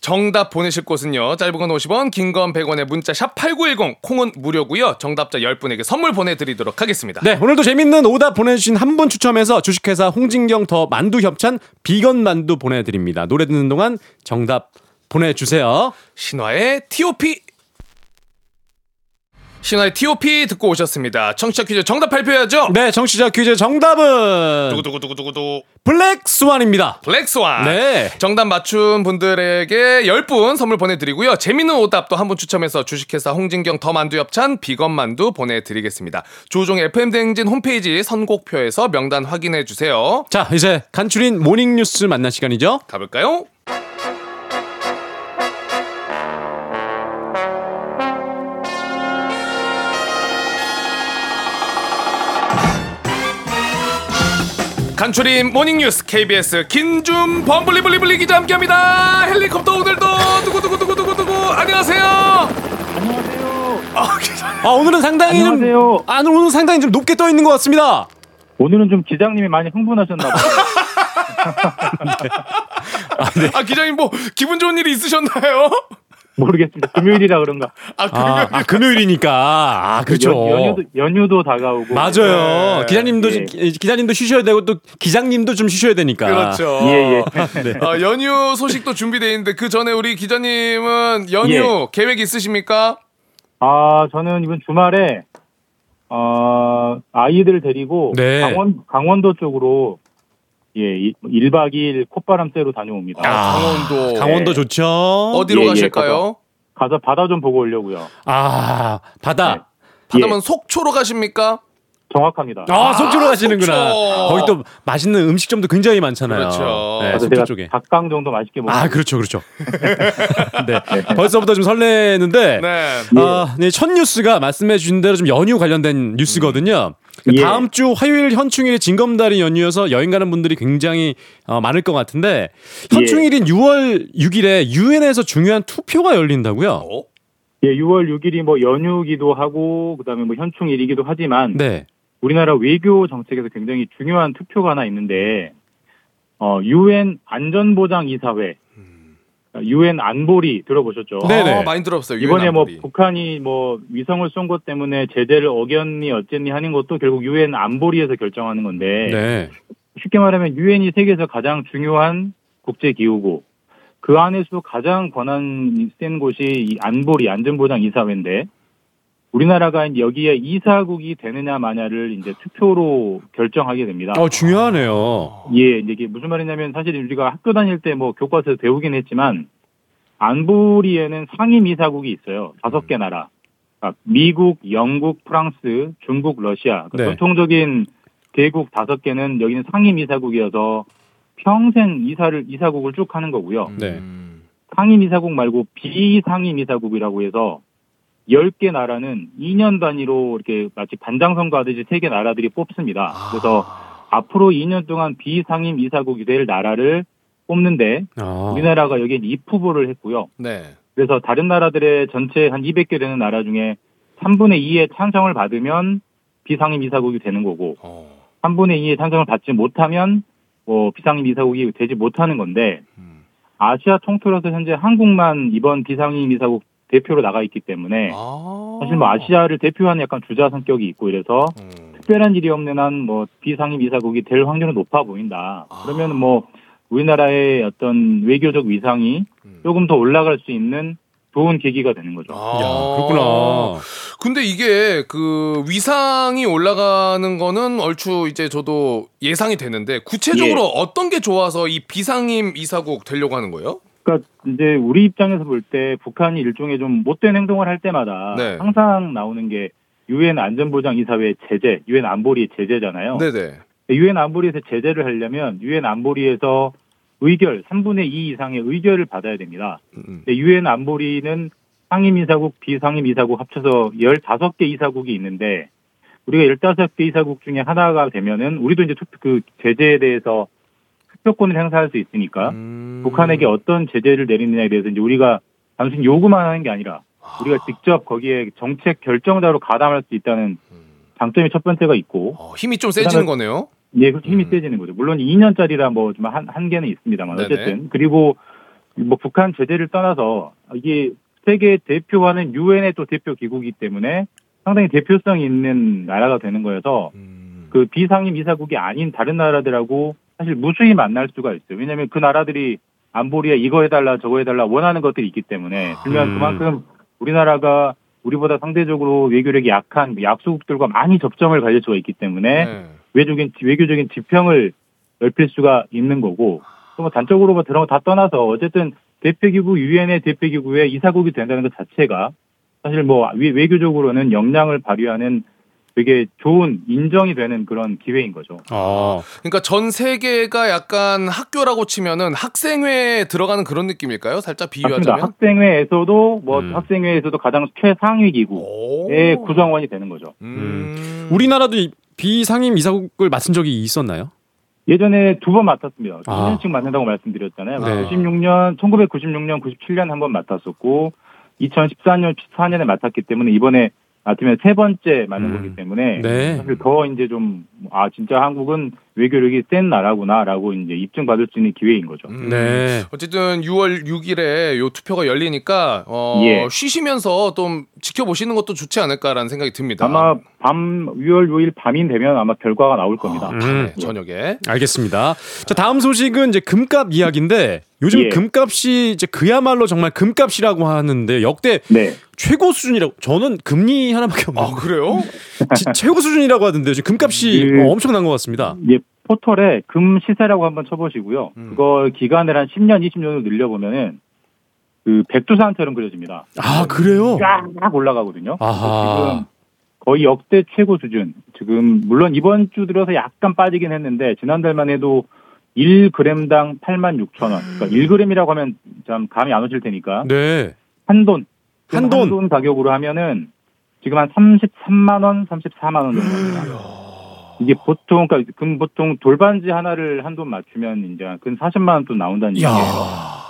정답 보내실 곳은요. 짧은 건 50원, 긴 건 100원의 문자 샵 8910 콩은 무료고요. 정답자 10분에게 선물 보내 드리도록 하겠습니다. 네 오늘도 재밌는 오답 보내 주신 한 분 추첨해서 주식회사 홍진경 더 만두 협찬 비건 만두 보내 드립니다 노래 듣는 동안 정답 보내 주세요 신화의 T.O.P. 신화의 T.O.P. 듣고 오셨습니다. 청취자 퀴즈 정답 발표해야죠. 네 정치자 퀴즈 정답은 두구두구두구두구두구. 블랙 스완입니다 블랙스완. 네. 정답 맞춘 분들에게 10분 선물 보내드리고요. 재밌는 오답도 한 분 추첨해서 주식회사 홍진경 더 만두 협찬 비건 만두 보내드리겠습니다. 조종의 FM대행진 홈페이지 선곡표에서 명단 확인해 주세요. 자 이제 간추린 모닝뉴스 만날 시간이죠 가볼까요? 간추린 모닝뉴스 KBS 김준 범블리블리블리 기자 함께합니다. 헬리콥터 오늘도 두구두구두구두구두구 안녕하세요. 안녕하세요. 아, 기자. 아 오늘은 상당히 안녕하세요. 좀 아, 오늘 상당히 좀 높게 떠 있는 것 같습니다 오늘은 좀 기장님이 많이 흥분하셨나 봐요. 아 기자님 뭐 기분 좋은 일이 있으셨나요? 모르겠습니다. 금요일이라 그런가. 아 아, 금요일 아, 금요일이니까 아 그렇죠 연, 연휴도, 연휴도 다가오고. 맞아요. 네. 기자님도 예. 기- 기자님도 쉬셔야 되고 또 기장님도 좀 쉬셔야 되니까. 그렇죠. 예, 예. 네. 어, 연휴 소식도 준비되어 있는데 그 전에 우리 기자님은 연휴 예. 계획 있으십니까? 아, 저는 이번 주말에, 어, 아이들 데리고 네. 강원, 강원도 쪽으로 예, 1박 2일 콧바람 쐬러 다녀옵니다. 아, 강원도. 강원도 네. 좋죠. 어디로 예, 예, 가실까요? 가서 바다 좀 보고 오려고요. 아 바다. 네. 바다면 속초로 가십니까? 정확합니다. 아, 속초로 가시는구나. 속초. 거기 또 맛있는 음식점도 굉장히 많잖아요. 그렇죠. 네, 속초 쪽에. 닭강 정도 맛있게 먹고. 아 그렇죠, 그렇죠. 네. 벌써부터 좀 설레는데. 네. 아, 네, 첫 뉴스가 말씀해 주신 대로 좀 연휴 관련된 뉴스거든요. 예. 다음 주 화요일 현충일이 징검다리 연휴여서 여행 가는 분들이 굉장히 어, 많을 것 같은데 현충일인 6월 6일에 유엔에서 중요한 투표가 열린다고요? 어? 예, 6월 6일이 뭐 연휴기도 하고, 그 다음에 뭐 현충일이기도 하지만, 네. 우리나라 외교 정책에서 굉장히 중요한 투표가 하나 있는데 어 유엔 안전보장 이사회 유엔 안보리 들어보셨죠? 네네. 어, 많이 들었어요. 이번에 뭐 안보리. 북한이 뭐 위성을 쏜 것 때문에 제재를 어겼니 어쨌니 하는 것도 결국 유엔 안보리에서 결정하는 건데 네. 쉽게 말하면 유엔이 세계에서 가장 중요한 국제 기구고 그 안에서도 가장 권한이 센 곳이 이 안보리 안전보장 이사회인데 우리나라가 이제 여기에 이사국이 되느냐 마냐를 이제 투표로 결정하게 됩니다. 어, 중요하네요. 예, 이제 이게 무슨 말이냐면 사실 우리가 학교 다닐 때 뭐 교과서에서 배우긴 했지만 안보리에는 상임 이사국이 있어요. 다섯 개 나라. 그러니까 미국, 영국, 프랑스, 중국, 러시아. 그 네. 전통적인 대국 다섯 개는 여기는 상임 이사국이어서 평생 이사를 이사국을 쭉 하는 거고요. 네. 음. 상임 이사국 말고 비상임 이사국이라고 해서 10개 나라는 2년 단위로 이렇게 마치 반장 선거 하듯이 3개 나라들이 뽑습니다. 그래서 앞으로 2년 동안 비상임 이사국이 될 나라를 뽑는데 아. 우리나라가 여기에 입 후보를 했고요. 네. 그래서 다른 나라들의 전체 한 200개 되는 나라 중에 3분의 2의 찬성을 받으면 비상임 이사국이 되는 거고 어. 3분의 2의 찬성을 받지 못하면 뭐 비상임 이사국이 되지 못하는 건데 음. 아시아 통틀어서 현재 한국만 이번 비상임 이사국 대표로 나가 있기 때문에 아. 사실 뭐 아시아를 대표하는 약간 주자 성격이 있고 이래서 음. 특별한 일이 없는 한 뭐 비상임 이사국이 될 확률은 높아 보인다. 아. 그러면 뭐 우리나라의 어떤 외교적 위상이 음. 조금 더 올라갈 수 있는 좋은 계기가 되는 거죠. 아. 야, 그렇구나. 근데 이게 그 위상이 올라가는 거는 얼추 이제 저도 예상이 되는데 구체적으로 예. 어떤 게 좋아서 이 비상임 이사국 되려고 하는 거예요? 그러니까 이제 우리 입장에서 볼 때 북한이 일종의 좀 못된 행동을 할 때마다 네. 항상 나오는 게 유엔 안전보장 이사회 제재, 유엔 안보리 제재잖아요. 네네. 유엔 안보리에서 제재를 하려면 유엔 안보리에서 의결 3분의 2 이상의 의결을 받아야 됩니다. 음. 유엔 안보리는 상임 이사국, 비상임 이사국 합쳐서 15개 이사국이 있는데 우리가 15개 이사국 중에 하나가 되면은 우리도 이제 그 제재에 대해서 투표권을 행사할 수 있으니까 음. 북한에게 어떤 제재를 내리느냐에 대해서 이제 우리가 단순히 요구만 하는 게 아니라 우리가 직접 거기에 정책 결정자로 가담할 수 있다는 장점이 첫 번째가 있고 어, 힘이 좀 세지는 거네요. 예, 그렇게 힘이 음. 세지는 거죠. 물론 2년짜리라 뭐 좀 한, 한계는 있습니다만 네네. 어쨌든 그리고 뭐 북한 제재를 떠나서 이게 세계 대표하는 유엔의 또 대표 기구이기 때문에 상당히 대표성이 있는 나라가 되는 거여서 음. 그 비상임 이사국이 아닌 다른 나라들하고 사실 무수히 만날 수가 있어요. 왜냐하면 그 나라들이 안보리에 이거 해달라 저거 해달라 원하는 것들이 있기 때문에 그러면 음. 그만큼 우리나라가 우리보다 상대적으로 외교력이 약한 약소국들과 많이 접점을 가질 수가 있기 때문에 네. 외교적인 외교적인 지평을 넓힐 수가 있는 거고 또 뭐 단적으로 뭐 그런 거 다 떠나서 어쨌든 대표기구 유엔의 대표기구에 이사국이 된다는 것 자체가 사실 뭐 외- 외교적으로는 역량을 발휘하는 되게 좋은 인정이 되는 그런 기회인 거죠. 아. 그러니까 전 세계가 약간 학교라고 치면은 학생회에 들어가는 그런 느낌일까요? 살짝 맞습니다. 비유하자면. 학생회에서도 뭐 음. 학생회에서도 가장 최상위 기구의 오. 구성원이 되는 거죠. 음. 우리나라도 이 비상임 이사국을 맡은 적이 있었나요? 예전에 두 번 맡았습니다. 아. 2년씩 맡는다고 말씀드렸잖아요. 네. 96년, 1996년, 97년 한 번 맡았었고, 2014년, 14년에 맡았기 때문에 이번에 맡으면 세 번째 맡는 음. 거기 때문에 네. 사실 더 이제 좀, 아, 진짜 한국은 외교력이 센 나라구나라고 이제 입증받을 수 있는 기회인 거죠. 음. 네. 어쨌든 6월 6일에 요 투표가 열리니까 어, 예. 쉬시면서 좀 지켜보시는 것도 좋지 않을까라는 생각이 듭니다. 아마 밤, 6월 6일 밤이 되면 아마 결과가 나올 겁니다. 아, 음. 저녁에. 알겠습니다. 자, 다음 소식은 이제 금값 이야기인데 요즘 예. 금값이 이제 그야말로 정말 금값이라고 하는데 역대 네. 최고 수준이라고 저는 금리 하나밖에 없는 아 그래요? 지- 최고 수준이라고 하던데 지금 금값이 그- 어, 엄청난 것 같습니다. 예, 포털에 금 시세라고 한번 쳐보시고요. 음. 그거 기간을 한 10년, 20년으로 늘려보면은 그 백두산처럼 그려집니다. 아 그래요? 쫙 올라가거든요. 아하. 지금 거의 역대 최고 수준. 지금 물론 이번 주 들어서 약간 빠지긴 했는데 지난달만 해도 1g당 8만 6천 원. 그러니까 1g이라고 하면 참 감이 안 오실 테니까 네. 한 돈 한 돈. 한 돈 가격으로 하면은 지금 한 33만 원, 34만 원 정도 됩니다. 이게 보통 그러니까 금 보통 돌반지 하나를 한 돈 맞추면 이제 근 40만 원 돈 나온다는 야. 얘기예요.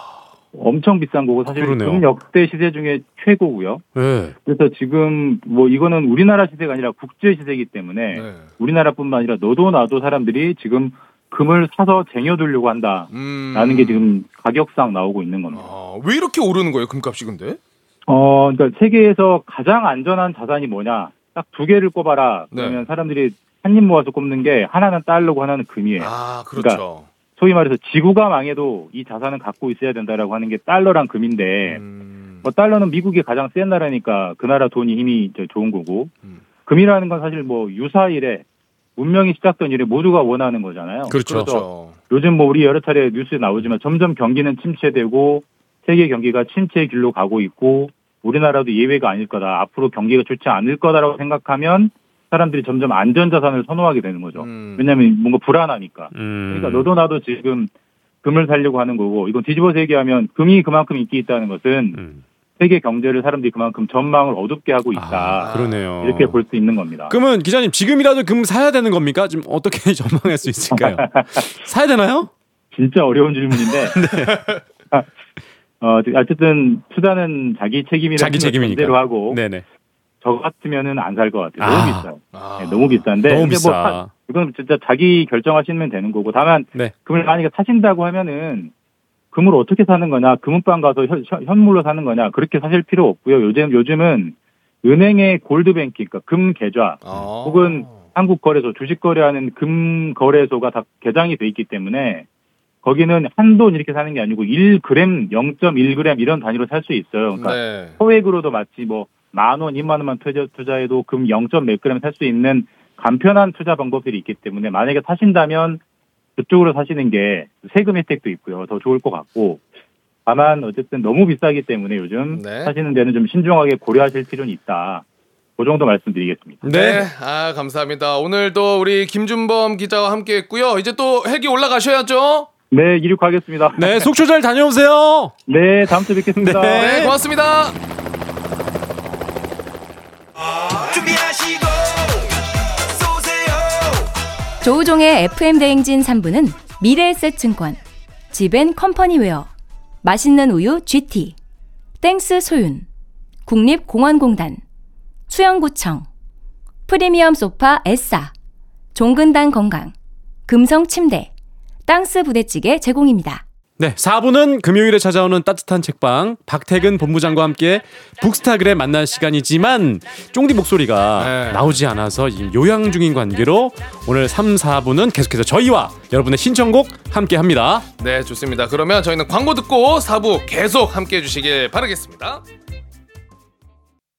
엄청 비싼 거고 사실 그러네요. 금 역대 시세 중에 최고고요. 네. 그래서 지금 뭐 이거는 우리나라 시세가 아니라 국제 시세이기 때문에 네. 우리나라뿐만 아니라 너도 나도 사람들이 지금 금을 사서 쟁여두려고 한다라는 음. 게 지금 가격상 나오고 있는 겁니다. 아, 왜 이렇게 오르는 거예요 금값이 근데? 어, 그러니까 세계에서 가장 안전한 자산이 뭐냐? 딱 두 개를 꼽아라. 네. 그러면 사람들이 한 입 모아서 꼽는 게 하나는 달러고 하나는 금이에요. 아 그렇죠. 소위 말해서 지구가 망해도 이 자산은 갖고 있어야 된다라고 하는 게 달러랑 금인데 음. 뭐 달러는 미국이 가장 센 나라니까 그 나라 돈이 힘이 저 좋은 거고 음. 금이라는 건 사실 뭐 유사일에 문명이 시작된 일에 모두가 원하는 거잖아요. 그렇죠. 그래서 그렇죠. 요즘 뭐 우리 여러 차례 뉴스에 나오지만 점점 경기는 침체되고 세계 경기가 침체의 길로 가고 있고 우리나라도 예외가 아닐 거다. 앞으로 경기가 좋지 않을 거다라고 생각하면 사람들이 점점 안전자산을 선호하게 되는 거죠. 음. 왜냐하면 뭔가 불안하니까. 음. 그러니까 너도 나도 지금 금을 살려고 하는 거고 이건 뒤집어서 얘기하면 금이 그만큼 인기 있다는 것은 음. 세계 경제를 사람들이 그만큼 전망을 어둡게 하고 있다. 아, 그러네요. 이렇게 볼 수 있는 겁니다. 그러면 기자님 지금이라도 금 사야 되는 겁니까? 지금 어떻게 전망할 수 있을까요? 사야 되나요? 진짜 어려운 질문인데. 어, 어쨌든 투자는 자기 책임이라는 자기 걸 책임이니까. 전제로 하고 네네. 저 같으면은 안 살 것 같아요. 너무 아. 비싸요. 네, 너무 비싼데 너무 근데 비싸. 뭐 사- 이건 진짜 자기 결정하시면 되는 거고 다만 네. 금을 만약에 사신다고 하면은 금을 어떻게 사는 거냐 금은방 가서 현, 현- 현물로 사는 거냐 그렇게 사실 필요 없고요. 요즘 요즘은 은행의 골드뱅킹 그러니까 금 계좌 어. 혹은 한국 거래소 주식 거래하는 금 거래소가 다 개장이 돼 있기 때문에 거기는 한 돈 이렇게 사는 게 아니고 1g, 0.1g 이런 단위로 살 수 있어요. 그러니까 네. 소액으로도 마치 뭐 만 원, 2만 원만 투자, 투자해도 금 0. 몇 그램 살 수 있는 간편한 투자 방법들이 있기 때문에 만약에 사신다면 그쪽으로 사시는 게 세금 혜택도 있고요. 더 좋을 것 같고 다만 어쨌든 너무 비싸기 때문에 요즘 네. 사시는 데는 좀 신중하게 고려하실 필요는 있다. 그 정도 말씀드리겠습니다. 네. 아, 감사합니다. 오늘도 우리 김준범 기자와 함께 했고요. 이제 또 헬기 올라가셔야죠. 네, 이륙하겠습니다. 네, 속초 잘 다녀오세요. 네, 다음 주에 뵙겠습니다. 네, 고맙습니다. 준비하시고 쏘세요 조우종의 FM 대행진 3부는 미래에셋증권, 지벤 컴퍼니웨어, 맛있는 우유 GT, 땡스 소윤, 국립공원공단, 수영구청, 프리미엄 소파 에싸, 종근당 건강, 금성 침대, 땅스 부대찌개 제공입니다. 네, 4부는 금요일에 찾아오는 따뜻한 책방 박태근 본부장과 함께 북스타그램 만난 시간이지만 쫑디 목소리가 네. 나오지 않아서 요양 중인 관계로 오늘 3, 4부는 계속해서 저희와 여러분의 신청곡 함께 합니다. 네, 좋습니다. 그러면 저희는 광고 듣고 4부 계속 함께 해 주시길 바라겠습니다.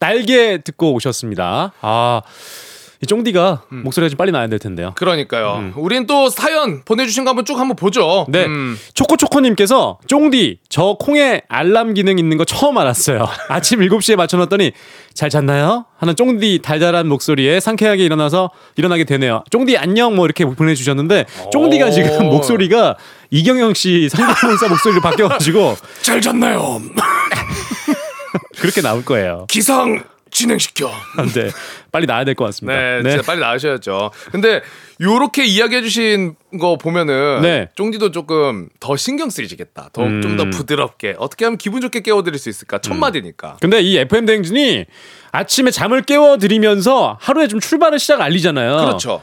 날개 듣고 오셨습니다. 아, 이 쫑디가 목소리가 좀 빨리 나야 될 텐데요. 그러니까요. 우린 또 사연 보내주신 거 한번 쭉 한번 보죠. 네. 음. 초코초코님께서 쫑디 저 콩에 알람 기능 있는 거 처음 알았어요. 아침 7시에 맞춰놨더니 잘 잤나요? 하는 쫑디 달달한 목소리에 상쾌하게 일어나서 일어나게 되네요. 쫑디 안녕 뭐 이렇게 보내주셨는데 쫑디가 지금 목소리가 이경영 씨 상대모사 목소리로 바뀌어가지고 잘 잤나요? 그렇게 나올 거예요. 기상 진행시켜. 네, 빨리 나야 될 것 같습니다. 네, 진짜 빨리 나으셔야죠. 근데 요렇게 이야기해 주신 거 보면은 네. 쫑디도 조금 더 신경 쓰이시겠다. 더 음. 좀더 부드럽게 어떻게 하면 기분 좋게 깨워 드릴 수 있을까? 첫 마디니까. 근데 이 FM 대행진이 아침에 잠을 깨워 드리면서 하루에 좀 출발을 시작 알리잖아요. 그렇죠.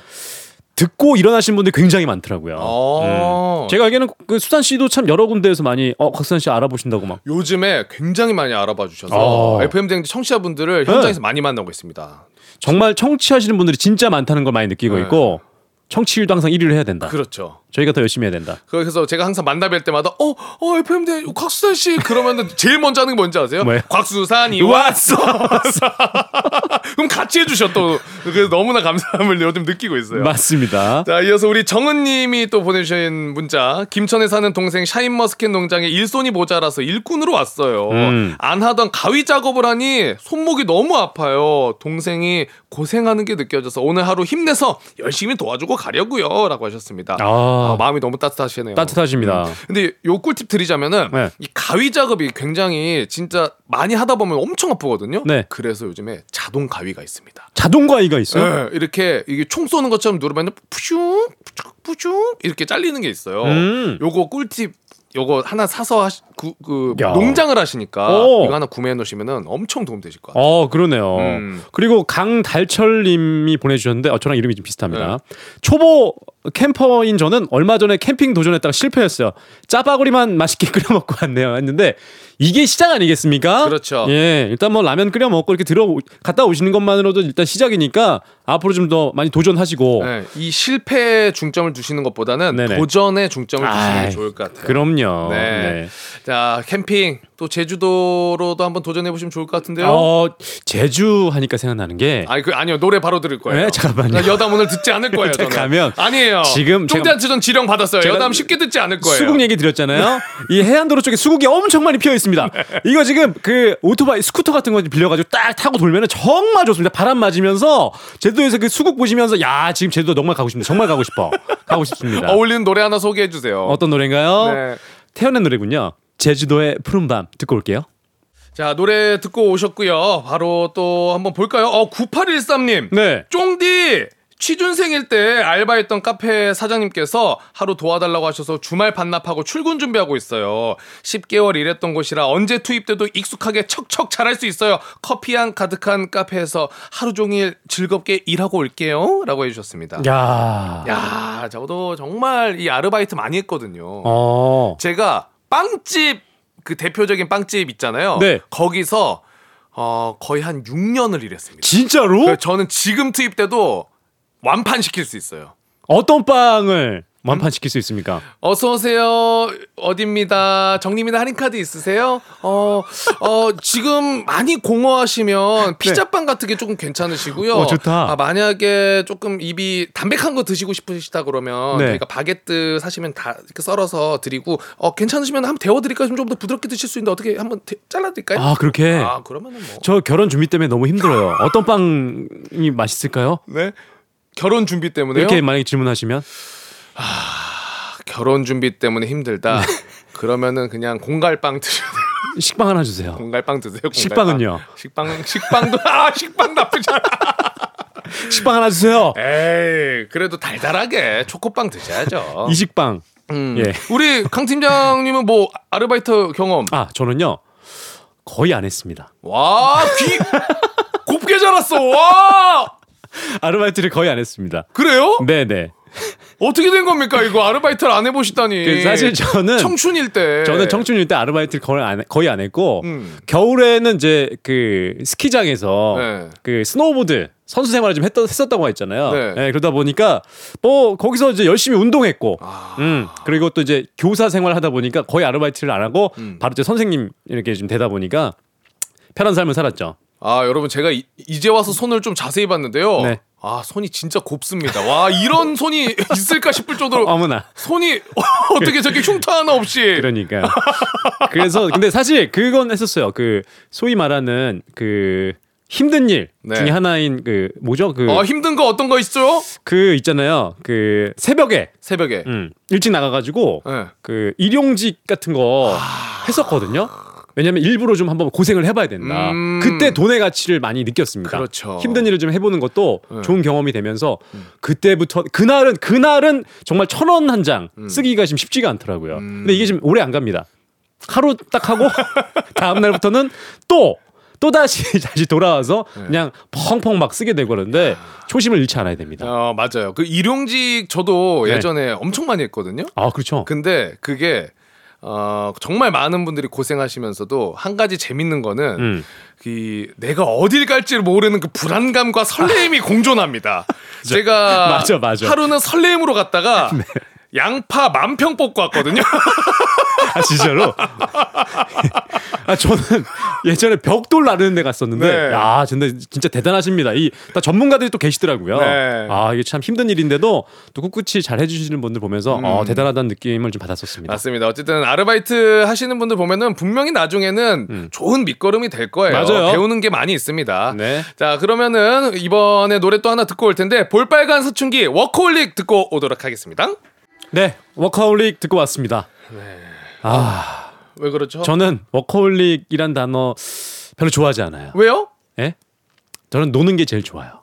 듣고 일어나신 분들이 굉장히 많더라고요. 어. 음. 제가 알기에는 그 수산 씨도 참 여러 군데에서 많이 어 곽수산 씨 알아보신다고 막. 요즘에 굉장히 많이 알아봐 주셔서 어. FM 대행지 청취자분들을 현장에서 많이 만나고 있습니다. 정말 청취하시는 분들이 진짜 많다는 걸 많이 느끼고 네. 있고 청취율도 항상 1위를 해야 된다. 그렇죠. 저희가 더 열심히 해야 된다. 그래서 제가 항상 만나 뵐 때마다 어, 어 FM 대 곽수산 씨 그러면은 제일 먼저 하는 게 뭔지 아세요? 뭐예요? 곽수산이 왔어. 그럼 같이 해주셔 또 그래서 너무나 감사함을 요즘 느끼고 있어요. 맞습니다. 자, 이어서 우리 정은님이 또 보내주신 문자. 김천에 사는 동생 샤인머스켓 농장에 일손이 모자라서 일꾼으로 왔어요. 음. 안 하던 가위 작업을 하니 손목이 너무 아파요. 동생이 고생하는 게 느껴져서 오늘 하루 힘내서 열심히 도와주고 가려고요. 라고 하셨습니다. 아. 아, 마음이 너무 따뜻하시네요. 따뜻하십니다. 음. 근데 요 꿀팁 드리자면은 네. 이 가위 작업이 굉장히 진짜 많이 하다 보면 엄청 아프거든요. 네. 그래서 요즘에 자동 가위가 있습니다. 자동 가위가 있어요? 네, 이렇게 이게 총 쏘는 것처럼 누르면 푸슝 푸쭉 이렇게 잘리는 게 있어요. 음. 요거 꿀팁 요거 하나 사서 하시, 그, 그 야. 농장을 하시니까 오. 이거 하나 구매해 놓으시면은 엄청 도움 되실 것 같아요. 어, 그러네요. 음. 그리고 강달철 님이 보내 주셨는데, 어, 저랑 이름이 좀 비슷합니다. 네. 초보 캠퍼인 저는 얼마 전에 캠핑 도전했다가 실패했어요. 짜파구리만 맛있게 끓여 먹고 왔네요. 했는데, 이게 시작 아니겠습니까? 그렇죠. 예, 일단 뭐 라면 끓여 먹고 이렇게 들어, 갔다 오시는 것만으로도 일단 시작이니까, 앞으로 좀 더 많이 도전하시고. 네, 이 실패에 중점을 두시는 것보다는 네네. 도전에 중점을 두시는 게 좋을 것 같아요. 그럼요. 그럼요. 네. 자, 캠핑 또 제주도로도 한번 도전해 보시면 좋을 것 같은데요. 어, 제주 하니까 생각나는 게 아니 그 아니요 노래 바로 들을 거예요. 네, 잠깐만요. 여담 오늘 듣지 않을 거예요. 저는. 가면 아니에요. 지금 제가- 쫑디한테 전 지령 받았어요. 여담 쉽게 듣지 않을 거예요. 수국 얘기 드렸잖아요. 이 해안도로 쪽에 수국이 엄청 많이 피어 있습니다. 네. 이거 지금 그 오토바이 스쿠터 같은 거 빌려가지고 딱 타고 돌면은 정말 좋습니다. 바람 맞으면서 제주도에서 그 수국 보시면서 야 지금 제주도 정말 가고 싶네. 정말 가고 싶어. 가고 싶습니다. 어울리는 노래 하나 소개해 주세요. 어떤 노래인가요? 네. 태연의 노래군요. 제주도의 푸른밤 듣고 올게요. 자 노래 듣고 오셨고요. 바로 또 한번 볼까요? 어 9813님. 네. 쫑디 취준생일 때 알바했던 카페 사장님께서 하루 도와달라고 하셔서 주말 반납하고 출근 준비하고 있어요. 10개월 일했던 곳이라 언제 투입돼도 익숙하게 척척 잘할 수 있어요. 커피 향 가득한 카페에서 하루 종일 즐겁게 일하고 올게요. 라고 해주셨습니다. 야. 야, 저도 정말 이 아르바이트 많이 했거든요. 어. 제가 빵집 그 대표적인 빵집 있잖아요. 네. 거기서 어 거의 한 6년을 일했습니다. 진짜로? 그래서 저는 지금 투입돼도 완판 시킬 수 있어요. 어떤 빵을 완판 시킬 수 있습니까? 어서 오세요. 어디입니다. 정림이나 할인 카드 있으세요? 어, 어 지금 많이 공허하시면 피자빵 같은 게 조금 괜찮으시고요. 네. 어, 좋다. 아, 만약에 조금 입이 담백한 거 드시고 싶으시다 그러면 네. 저희가 바게트 사시면 다 이렇게 썰어서 드리고 어 괜찮으시면 한번 데워 드릴까요? 좀 더 부드럽게 드실 수 있는데 어떻게 한번 데- 잘라 드릴까요? 아 그렇게. 아, 그러면은 뭐 저 결혼 준비 때문에 너무 힘들어요. 어떤 빵이 맛있을까요? 네. 결혼 준비 때문에요? 이렇게 만약에 질문하시면 결혼 준비 때문에 힘들다. 네. 그러면은 그냥 공갈빵 드셔야 돼요. 식빵 하나 주세요. 공갈빵 드세요. 공갈빵. 식빵은요? 식빵 식빵도 아 식빵 나쁘지 않아. 식빵 하나 주세요. 에이 그래도 달달하게 초코빵 드셔야죠. 이식빵. 음. 예. 우리 강 팀장님은 뭐 아르바이트 경험? 아 저는요 거의 안 했습니다. 와귀 곱게 자랐어. 와 아르바이트를 거의 안 했습니다. 그래요? 네네. 어떻게 된 겁니까 이거 아르바이트를 안 해보시다니. 그 사실 저는 청춘일 때. 저는 청춘일 때 아르바이트를 거의 안, 거의 안 했고 음. 겨울에는 이제 그 스키장에서 네. 그 스노우보드 선수 생활을 좀 했던, 했었다고 했잖아요. 네. 네, 그러다 보니까 뭐 거기서 이제 열심히 운동했고, 아. 음 그리고 또 이제 교사 생활 하다 보니까 거의 아르바이트를 안 하고 음. 바로 이제 선생님 이렇게 좀 되다 보니까 편한 삶을 살았죠. 아 여러분 제가 이, 제 와서 손을 좀 자세히 봤는데요. 네. 아 손이 진짜 곱습니다. 와 이런 손이 있을까 싶을 정도로 어머나. 손이 어떻게 저렇게 흉터 하나 없이. 그러니까. 그래서 근데 사실 그건 했었어요. 그 소위 말하는 그 힘든 일 네. 중에 하나인 그 뭐죠? 그 어 힘든 거 어떤 거 있죠? 그 있잖아요. 그 새벽에 새벽에. 음, 일찍 나가가지고 네. 그 일용직 같은 거 했었거든요. 왜냐면 일부러 좀 한번 고생을 해봐야 된다. 음. 그때 돈의 가치를 많이 느꼈습니다. 그렇죠. 힘든 일을 좀 해보는 것도 네. 음. 좋은 경험이 되면서 그때부터 그날은 그날은 정말 천 원 한 장 쓰기가 지금 쉽지가 않더라고요. 음. 근데 이게 지금 오래 안 갑니다. 하루 딱 하고 다음 날부터는 또 또 다시 다시 돌아와서 네. 그냥 펑펑 막 쓰게 되고 그러는데 초심을 잃지 않아야 됩니다. 어 맞아요. 그 일용직 저도 네. 예전에 엄청 많이 했거든요. 아 그렇죠. 근데 그게 어 정말 많은 분들이 고생하시면서도 한 가지 재밌는 거는 음. 이 내가 어딜 갈지를 모르는 그 불안감과 설레임이 공존합니다. 제가 맞아, 맞아. 하루는 설레임으로 갔다가 양파 만평 뽑고 왔거든요. 아 진짜로? 아 저는 예전에 벽돌 나르는 데 갔었는데 네. 야 근데 진짜 대단하십니다. 이 다 전문가들이 또 계시더라고요. 네. 아 이게 참 힘든 일인데도 또 꿋꿋이 잘 해주시는 분들 보면서 음. 어, 대단하다는 느낌을 좀 받았었습니다. 맞습니다. 어쨌든 아르바이트 하시는 분들 보면은 분명히 나중에는 좋은 밑거름이 될 거예요. 음. 맞아요. 배우는 게 많이 있습니다. 네. 자, 그러면은 이번에 노래 또 하나 듣고 올 텐데 볼빨간 사춘기 워커홀릭 듣고 오도록 하겠습니다. 네 워커홀릭 듣고 왔습니다. 네. 아 왜 그렇죠? 저는 워커홀릭이란 단어 별로 좋아하지 않아요. 왜요? 예? 저는 노는 게 제일 좋아요.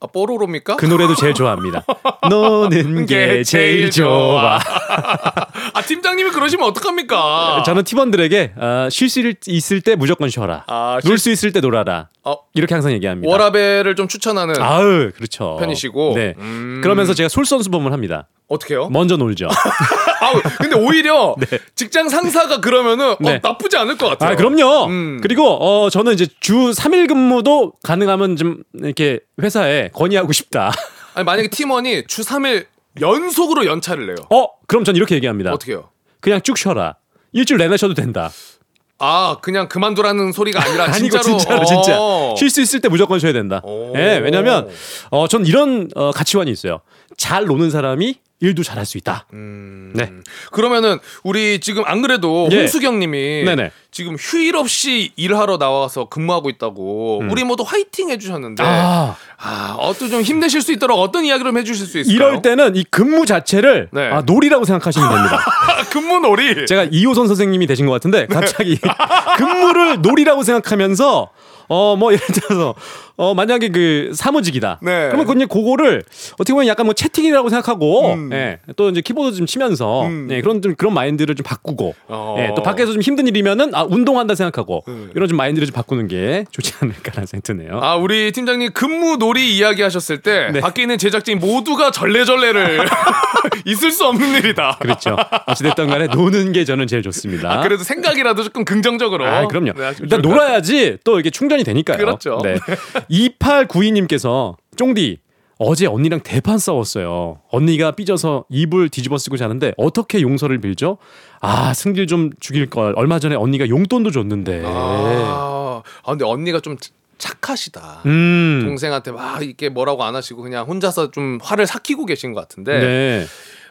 아, 뽀로로입니까? 그 노래도 제일 좋아합니다. 노는 게 제일 좋아. 아, 팀장님이 그러시면 어떡합니까? 저는 팀원들에게 어, 쉴수 있을 때 무조건 쉬어라. 아, 놀 수 있을 때 놀아라. 어, 이렇게 항상 얘기합니다. 워라벨을 좀 추천하는 아유, 그렇죠. 편이시고. 네. 음. 그러면서 제가 솔선수범을 합니다. 어떻게요? 먼저 놀죠. 아, 근데 오히려 직장 상사가 그러면은 네. 어, 나쁘지 않을 것 같아요. 아, 그럼요. 음. 그리고 어 저는 이제 주 3일 근무도 가능하면 좀 이렇게 회사에 건의하고 싶다. 아니 만약에 팀원이 주 3일 연속으로 연차를 내요. 어, 그럼 전 이렇게 얘기합니다. 어떻게요? 그냥 쭉 쉬어라. 일주일 내내 쉬어도 된다. 아 그냥 그만두라는 소리가 아니라 아니고 진짜로 진짜로 진짜 어. 쉴수 있을 때 무조건 쉬어야 된다. 예, 왜냐면 어, 전 이런 어, 가치관이 있어요. 잘 노는 사람이 일도 잘할 수 있다. 네. 그러면은 우리 지금 안 그래도 예. 홍수경님이 네네. 지금 휴일 없이 일하러 나와서 근무하고 있다고 우리 모두 화이팅 해주셨는데 음. 아. 아, 어떤 좀 힘내실 수 있도록 어떤 이야기를 좀 해주실 수 있을까요? 이럴 때는 이 근무 자체를 네. 아, 놀이라고 생각하시면 됩니다. 근무놀이. 제가 이호선 선생님이 되신 것 같은데 갑자기 근무를 놀이라고 생각하면서 어 뭐 예를 들어서 어 만약에 그 사무직이다. 네. 그러면 그냥 그거를 어떻게 보면 약간 뭐 채팅이라고 생각하고 음. 예. 또 이제 키보드 좀 치면서 예, 그런 좀 그런 마인드를 좀 바꾸고 어. 예, 또 밖에서 좀 힘든 일이면은 아 운동한다 생각하고 이런 좀 마인드를 좀 바꾸는 게 좋지 않을까라는 생각이 드네요. 아, 우리 팀장님 근무 놀이 이야기 하셨을 때 네. 밖에 있는 제작진 모두가 절레절레를 있을 수 없는 일이다. 그렇죠. 어찌됐든 간에 노는 게 저는 제일 좋습니다. 아, 그래도 생각이라도 조금 긍정적으로. 아, 그럼요. 네, 일단 놀아야지 또 이게 충전이 되니까요. 그렇죠. 네. 2892님께서 쫑디 어제 언니랑 대판 싸웠어요. 언니가 삐져서 이불 뒤집어 쓰고 자는데 어떻게 용서를 빌죠? 아 승질 좀 죽일 걸. 얼마 전에 언니가 용돈도 줬는데. 아, 아, 근데 언니가 좀 착하시다. 음. 동생한테 막 이렇게 뭐라고 안 하시고 그냥 혼자서 좀 화를 삭히고 계신 것 같은데 네.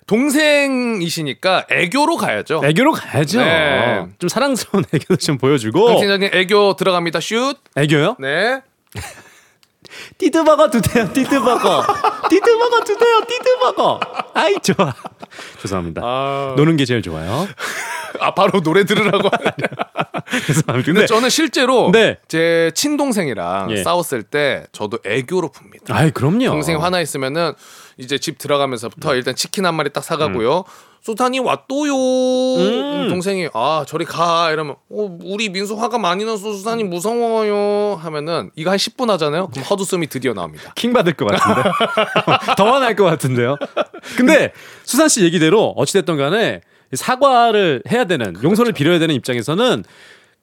동생이시니까 애교로 가야죠. 애교로 가야죠. 네. 좀 사랑스러운 애교도 좀 보여주고. 강 팀장님 애교 들어갑니다. 슛. 애교요? 네. 띠드버거 두세요. 띠드버거. 띠드버거 주세요. 띠드버거. 아이 좋아. 죄송합니다. 아, 노는 게 제일 좋아요. 아 바로 노래 들으라고. 죄송합니다. 근데 근데 저는 실제로 네. 제 친동생이랑 예. 싸웠을 때 저도 애교로 풉니다. 아이 그럼요. 동생이 화나 있으면은 이제 집 들어가면서부터 일단 치킨 한 마리 딱 사가고요. 수탄이 왔또요. 음. 동생이 아 저리 가 이러면 어 우리 민수 화가 많이 나서 수탄이 무서워요 하면은 이거 한 10분 하잖아요. 그럼 헛웃음이 드디어 나옵니다. 킹 받을 것 같은데. 더 화날 것 같은데요. 근데 수산 씨 얘기대로 어찌됐든 간에 사과를 해야 되는 용서를 빌어야 되는 입장에서는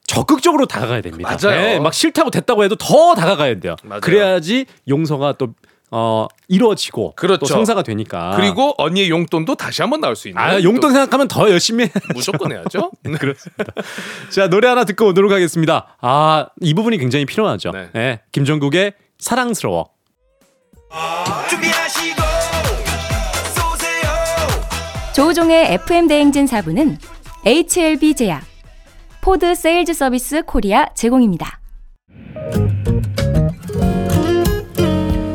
적극적으로 다가가야 됩니다. 맞아요. 네, 막 싫다고 됐다고 해도 더 다가가야 돼요. 맞아요. 그래야지 용서가 또 어, 이루어지고 그렇죠. 또 성사가 되니까. 그리고 언니의 용돈도 다시 한번 나올 수 있는. 아, 용돈 생각하면 더 열심히 해. 무조건 해야죠. 네, 그렇습니다. 자, 노래 하나 듣고 오도록 하겠습니다. 아, 이 부분이 굉장히 필요하죠. 네. 네, 김종국의 사랑스러워. 준비하시고 쏘세요 조우종의 FM 대행진 4부는 HLB 제약, 포드 세일즈 서비스 코리아 제공입니다.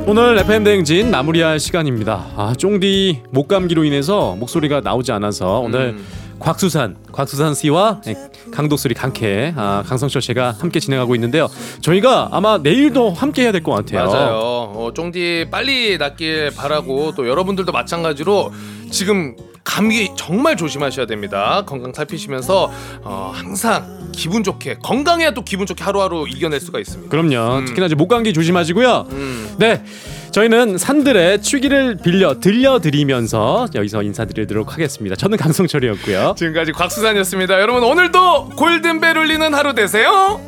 오늘 FM 대행진 마무리할 시간입니다. 아, 쫑디 목 감기로 인해서 목소리가 나오지 않아서 오늘 음. 곽수산, 곽수산 씨와 강독소리 강캐, 아, 강성철 씨가 함께 진행하고 있는데요. 저희가 아마 내일도 함께 해야 될 것 같아요. 맞아요. 어, 쫑디 빨리 낫길 바라고 또 여러분들도 마찬가지로 지금 감기 정말 조심하셔야 됩니다. 건강 살피시면서 어, 항상 기분 좋게 건강해야 또 기분 좋게 하루하루 이겨낼 수가 있습니다. 그럼요. 음. 특히나 이제 목감기 조심하시고요. 음. 네. 저희는 산들의 취기를 빌려 들려드리면서 여기서 인사드리도록 하겠습니다. 저는 강성철이었고요. 지금까지 곽수산이었습니다. 여러분 오늘도 골든벨 울리는 하루 되세요.